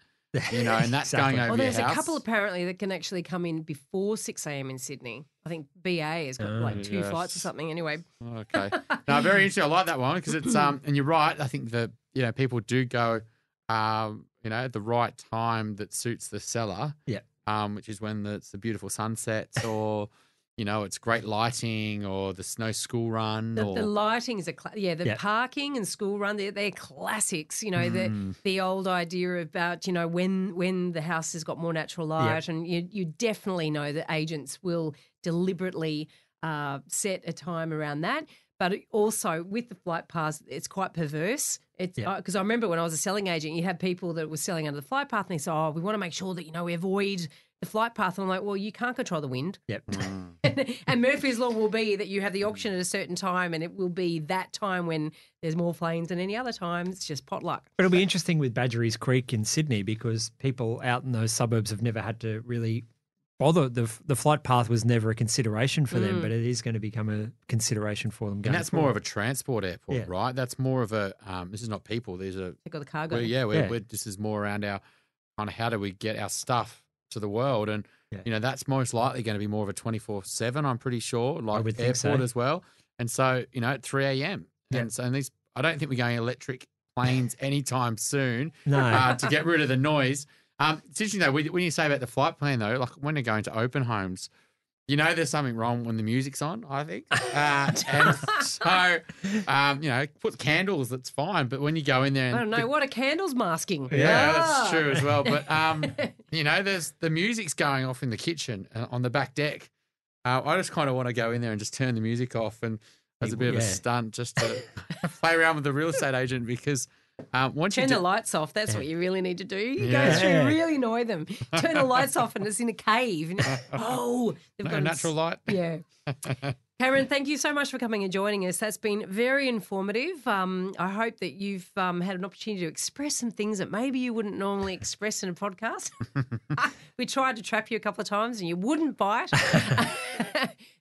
You know, and <laughs> that's Exactly. going over Well, there's a couple apparently that can actually come in before 6 a.m. in Sydney. I think BA has got Oh, like two yes. flights or something. Anyway, Okay. <laughs> No, very interesting. I like that one because it's um, and you're right. I think that you know people do go, um, you know, at the right time that suits the seller. Yeah. Um, which is when the, it's the beautiful sunsets, or you know, it's great lighting, or the snow school run, the, or the lighting is a cla- yeah. The Yeah. parking and school run they're, they're classics. You know Mm. the the old idea about you know when when the house has got more natural light, and you you definitely know that agents will deliberately uh, set a time around that. But also with the flight paths, it's quite perverse. It's Yeah. because I remember when I was a selling agent, you had people that were selling under the flight path, and they said, "Oh, we want to make sure that you know we avoid." The flight path, and I'm like, well, you can't control the wind. Yep. <laughs> Mm. and Murphy's Law will be that you have the auction at a certain time, and it will be that time when there's more planes than any other time. It's just potluck. But it'll be interesting with Badgerys Creek in Sydney because people out in those suburbs have never had to really bother. The the flight path was never a consideration for them, Mm. but it is going to become a consideration for them. Going and that's more of a transport airport, Yeah. right? That's more of a. Um, this is not people. These are They've got the cargo. Well, yeah, we're, Yeah. We're, this is more around our kind of how do we get our stuff to the world, and Yeah. you know that's most likely going to be more of a twenty four seven. I'm pretty sure, like would airport so. as well. And so you know at three a.m. Yeah. and so and these I don't think we're going electric planes <laughs> anytime soon no. uh, to get rid of the noise. Um, it's interesting though when when you say about the flight plan though, like when they're going to open homes. You know, there's something wrong when the music's on. I think, <laughs> uh, and so um, you know, put candles. That's fine, but when you go in there, and I don't know the- what are candles masking. yeah, Ah. that's true as well. But um, <laughs> you know, there's the music's going off in the kitchen uh, on the back deck. Uh, I just kind of want to go in there and just turn the music off and as a bit of a stunt, just to <laughs> play around with the real estate agent because um, once Turn you the lights off. That's what you really need to do. You Yeah. go through, Yeah. really annoy them. Turn the lights off, and it's in a cave. And, <laughs> oh, they've no got natural light. <laughs> Yeah. Cameron, thank you so much for coming and joining us. That's been very informative. Um, I hope that you've um, had an opportunity to express some things that maybe you wouldn't normally express in a podcast. <laughs> we tried to trap you a couple of times and you wouldn't bite.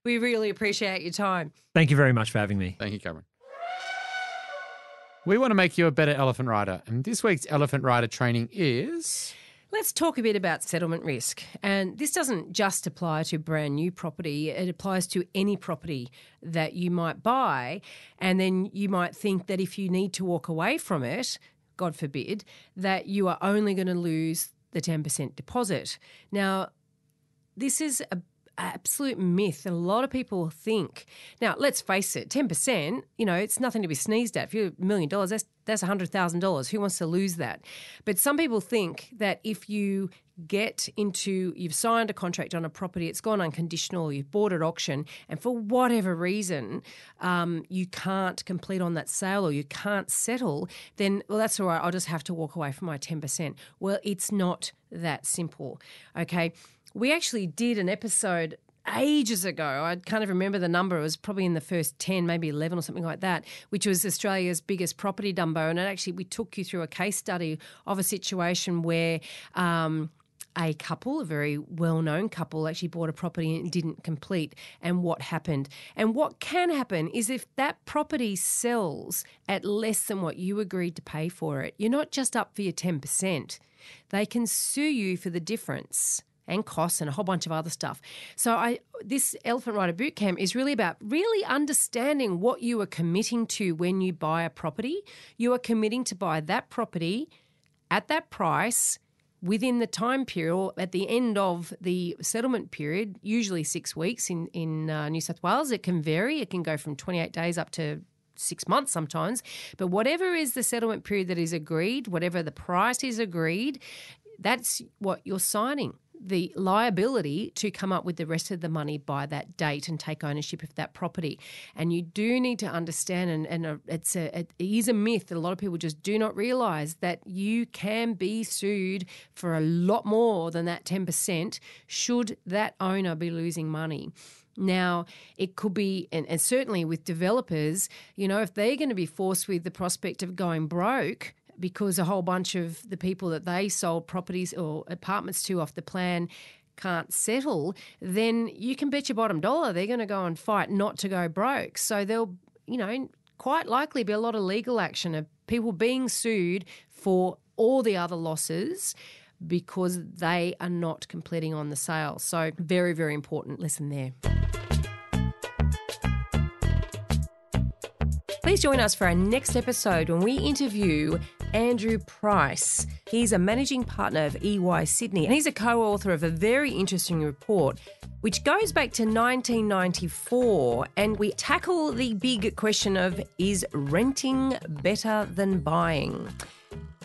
we really appreciate your time. Thank you very much for having me. Thank you, Cameron. We want to make you a better elephant rider, and this week's elephant rider training is. Let's talk a bit about settlement risk. And this doesn't just apply to brand new property, it applies to any property that you might buy. And then you might think that if you need to walk away from it, God forbid, that you are only going to lose the 10% deposit. Now, this is a, absolute myth that a lot of people think. Now, let's face it, 10%, you know, it's nothing to be sneezed at. If you're a million dollars, that's that's $100,000. Who wants to lose that? But some people think that if you get into, you've signed a contract on a property, it's gone unconditional, you've bought at auction, and for whatever reason um, you can't complete on that sale or you can't settle, then, well, that's all right, I'll just have to walk away from my 10%. Well, it's not that simple. Okay. We actually did an episode ages ago. I kind of remember the number. It was probably in the first 10, maybe 11 or something like that, which was Australia's biggest property Dumbo. And actually, we took you through a case study of a situation where. Um, a couple, a very well known couple, actually bought a property and didn't complete, and what happened. And what can happen is if that property sells at less than what you agreed to pay for it, you're not just up for your 10%. They can sue you for the difference and costs and a whole bunch of other stuff. So I this Elephant Rider Bootcamp is really about really understanding what you are committing to when you buy a property. You are committing to buy that property at that price within the time period or at the end of the settlement period, usually six weeks in, in uh, New South Wales. It can vary. It can go from 28 days up to six months sometimes. But whatever is the settlement period that is agreed, whatever the price is agreed, that's what you're signing the liability to come up with the rest of the money by that date and take ownership of that property. And you do need to understand, and, and a, it's a, it is a myth that a lot of people just do not realise that you can be sued for a lot more than that 10% should that owner be losing money. Now, it could be, and, and, certainly with developers, you know, if they're going to be forced with the prospect of going broke, because a whole bunch of the people that they sold properties or apartments to off the plan can't settle, then you can bet your bottom dollar they're going to go and fight not to go broke. So there'll, you know, quite likely be a lot of legal action of people being sued for all the other losses because they are not completing on the sale. So very, very important lesson there. Please join us for our next episode when we interview Andrew Price. He's a managing partner of EY Sydney and he's a co author of a very interesting report which goes back to 1994. And we tackle the big question of is renting better than buying?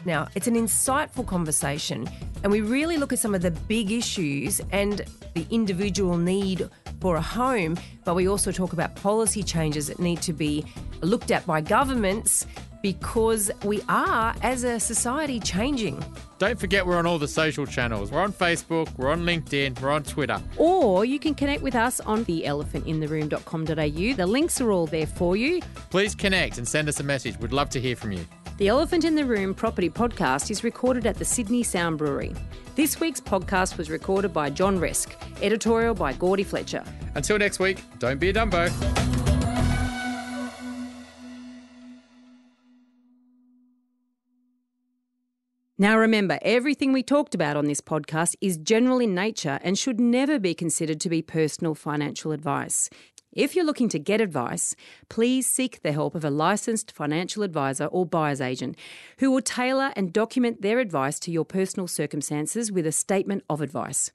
Now, it's an insightful conversation, and we really look at some of the big issues and the individual need for a home, but we also talk about policy changes that need to be looked at by governments because we are, as a society, changing. Don't forget we're on all the social channels. We're on Facebook, we're on LinkedIn, we're on Twitter. Or you can connect with us on theelephantintheroom.com.au. The links are all there for you. Please connect and send us a message. We'd love to hear from you. The Elephant in the Room property podcast is recorded at the Sydney Sound Brewery. This week's podcast was recorded by John Resk, editorial by Gordy Fletcher. Until next week, don't be a Dumbo. Now, remember, everything we talked about on this podcast is general in nature and should never be considered to be personal financial advice. If you're looking to get advice, please seek the help of a licensed financial advisor or buyer's agent who will tailor and document their advice to your personal circumstances with a statement of advice.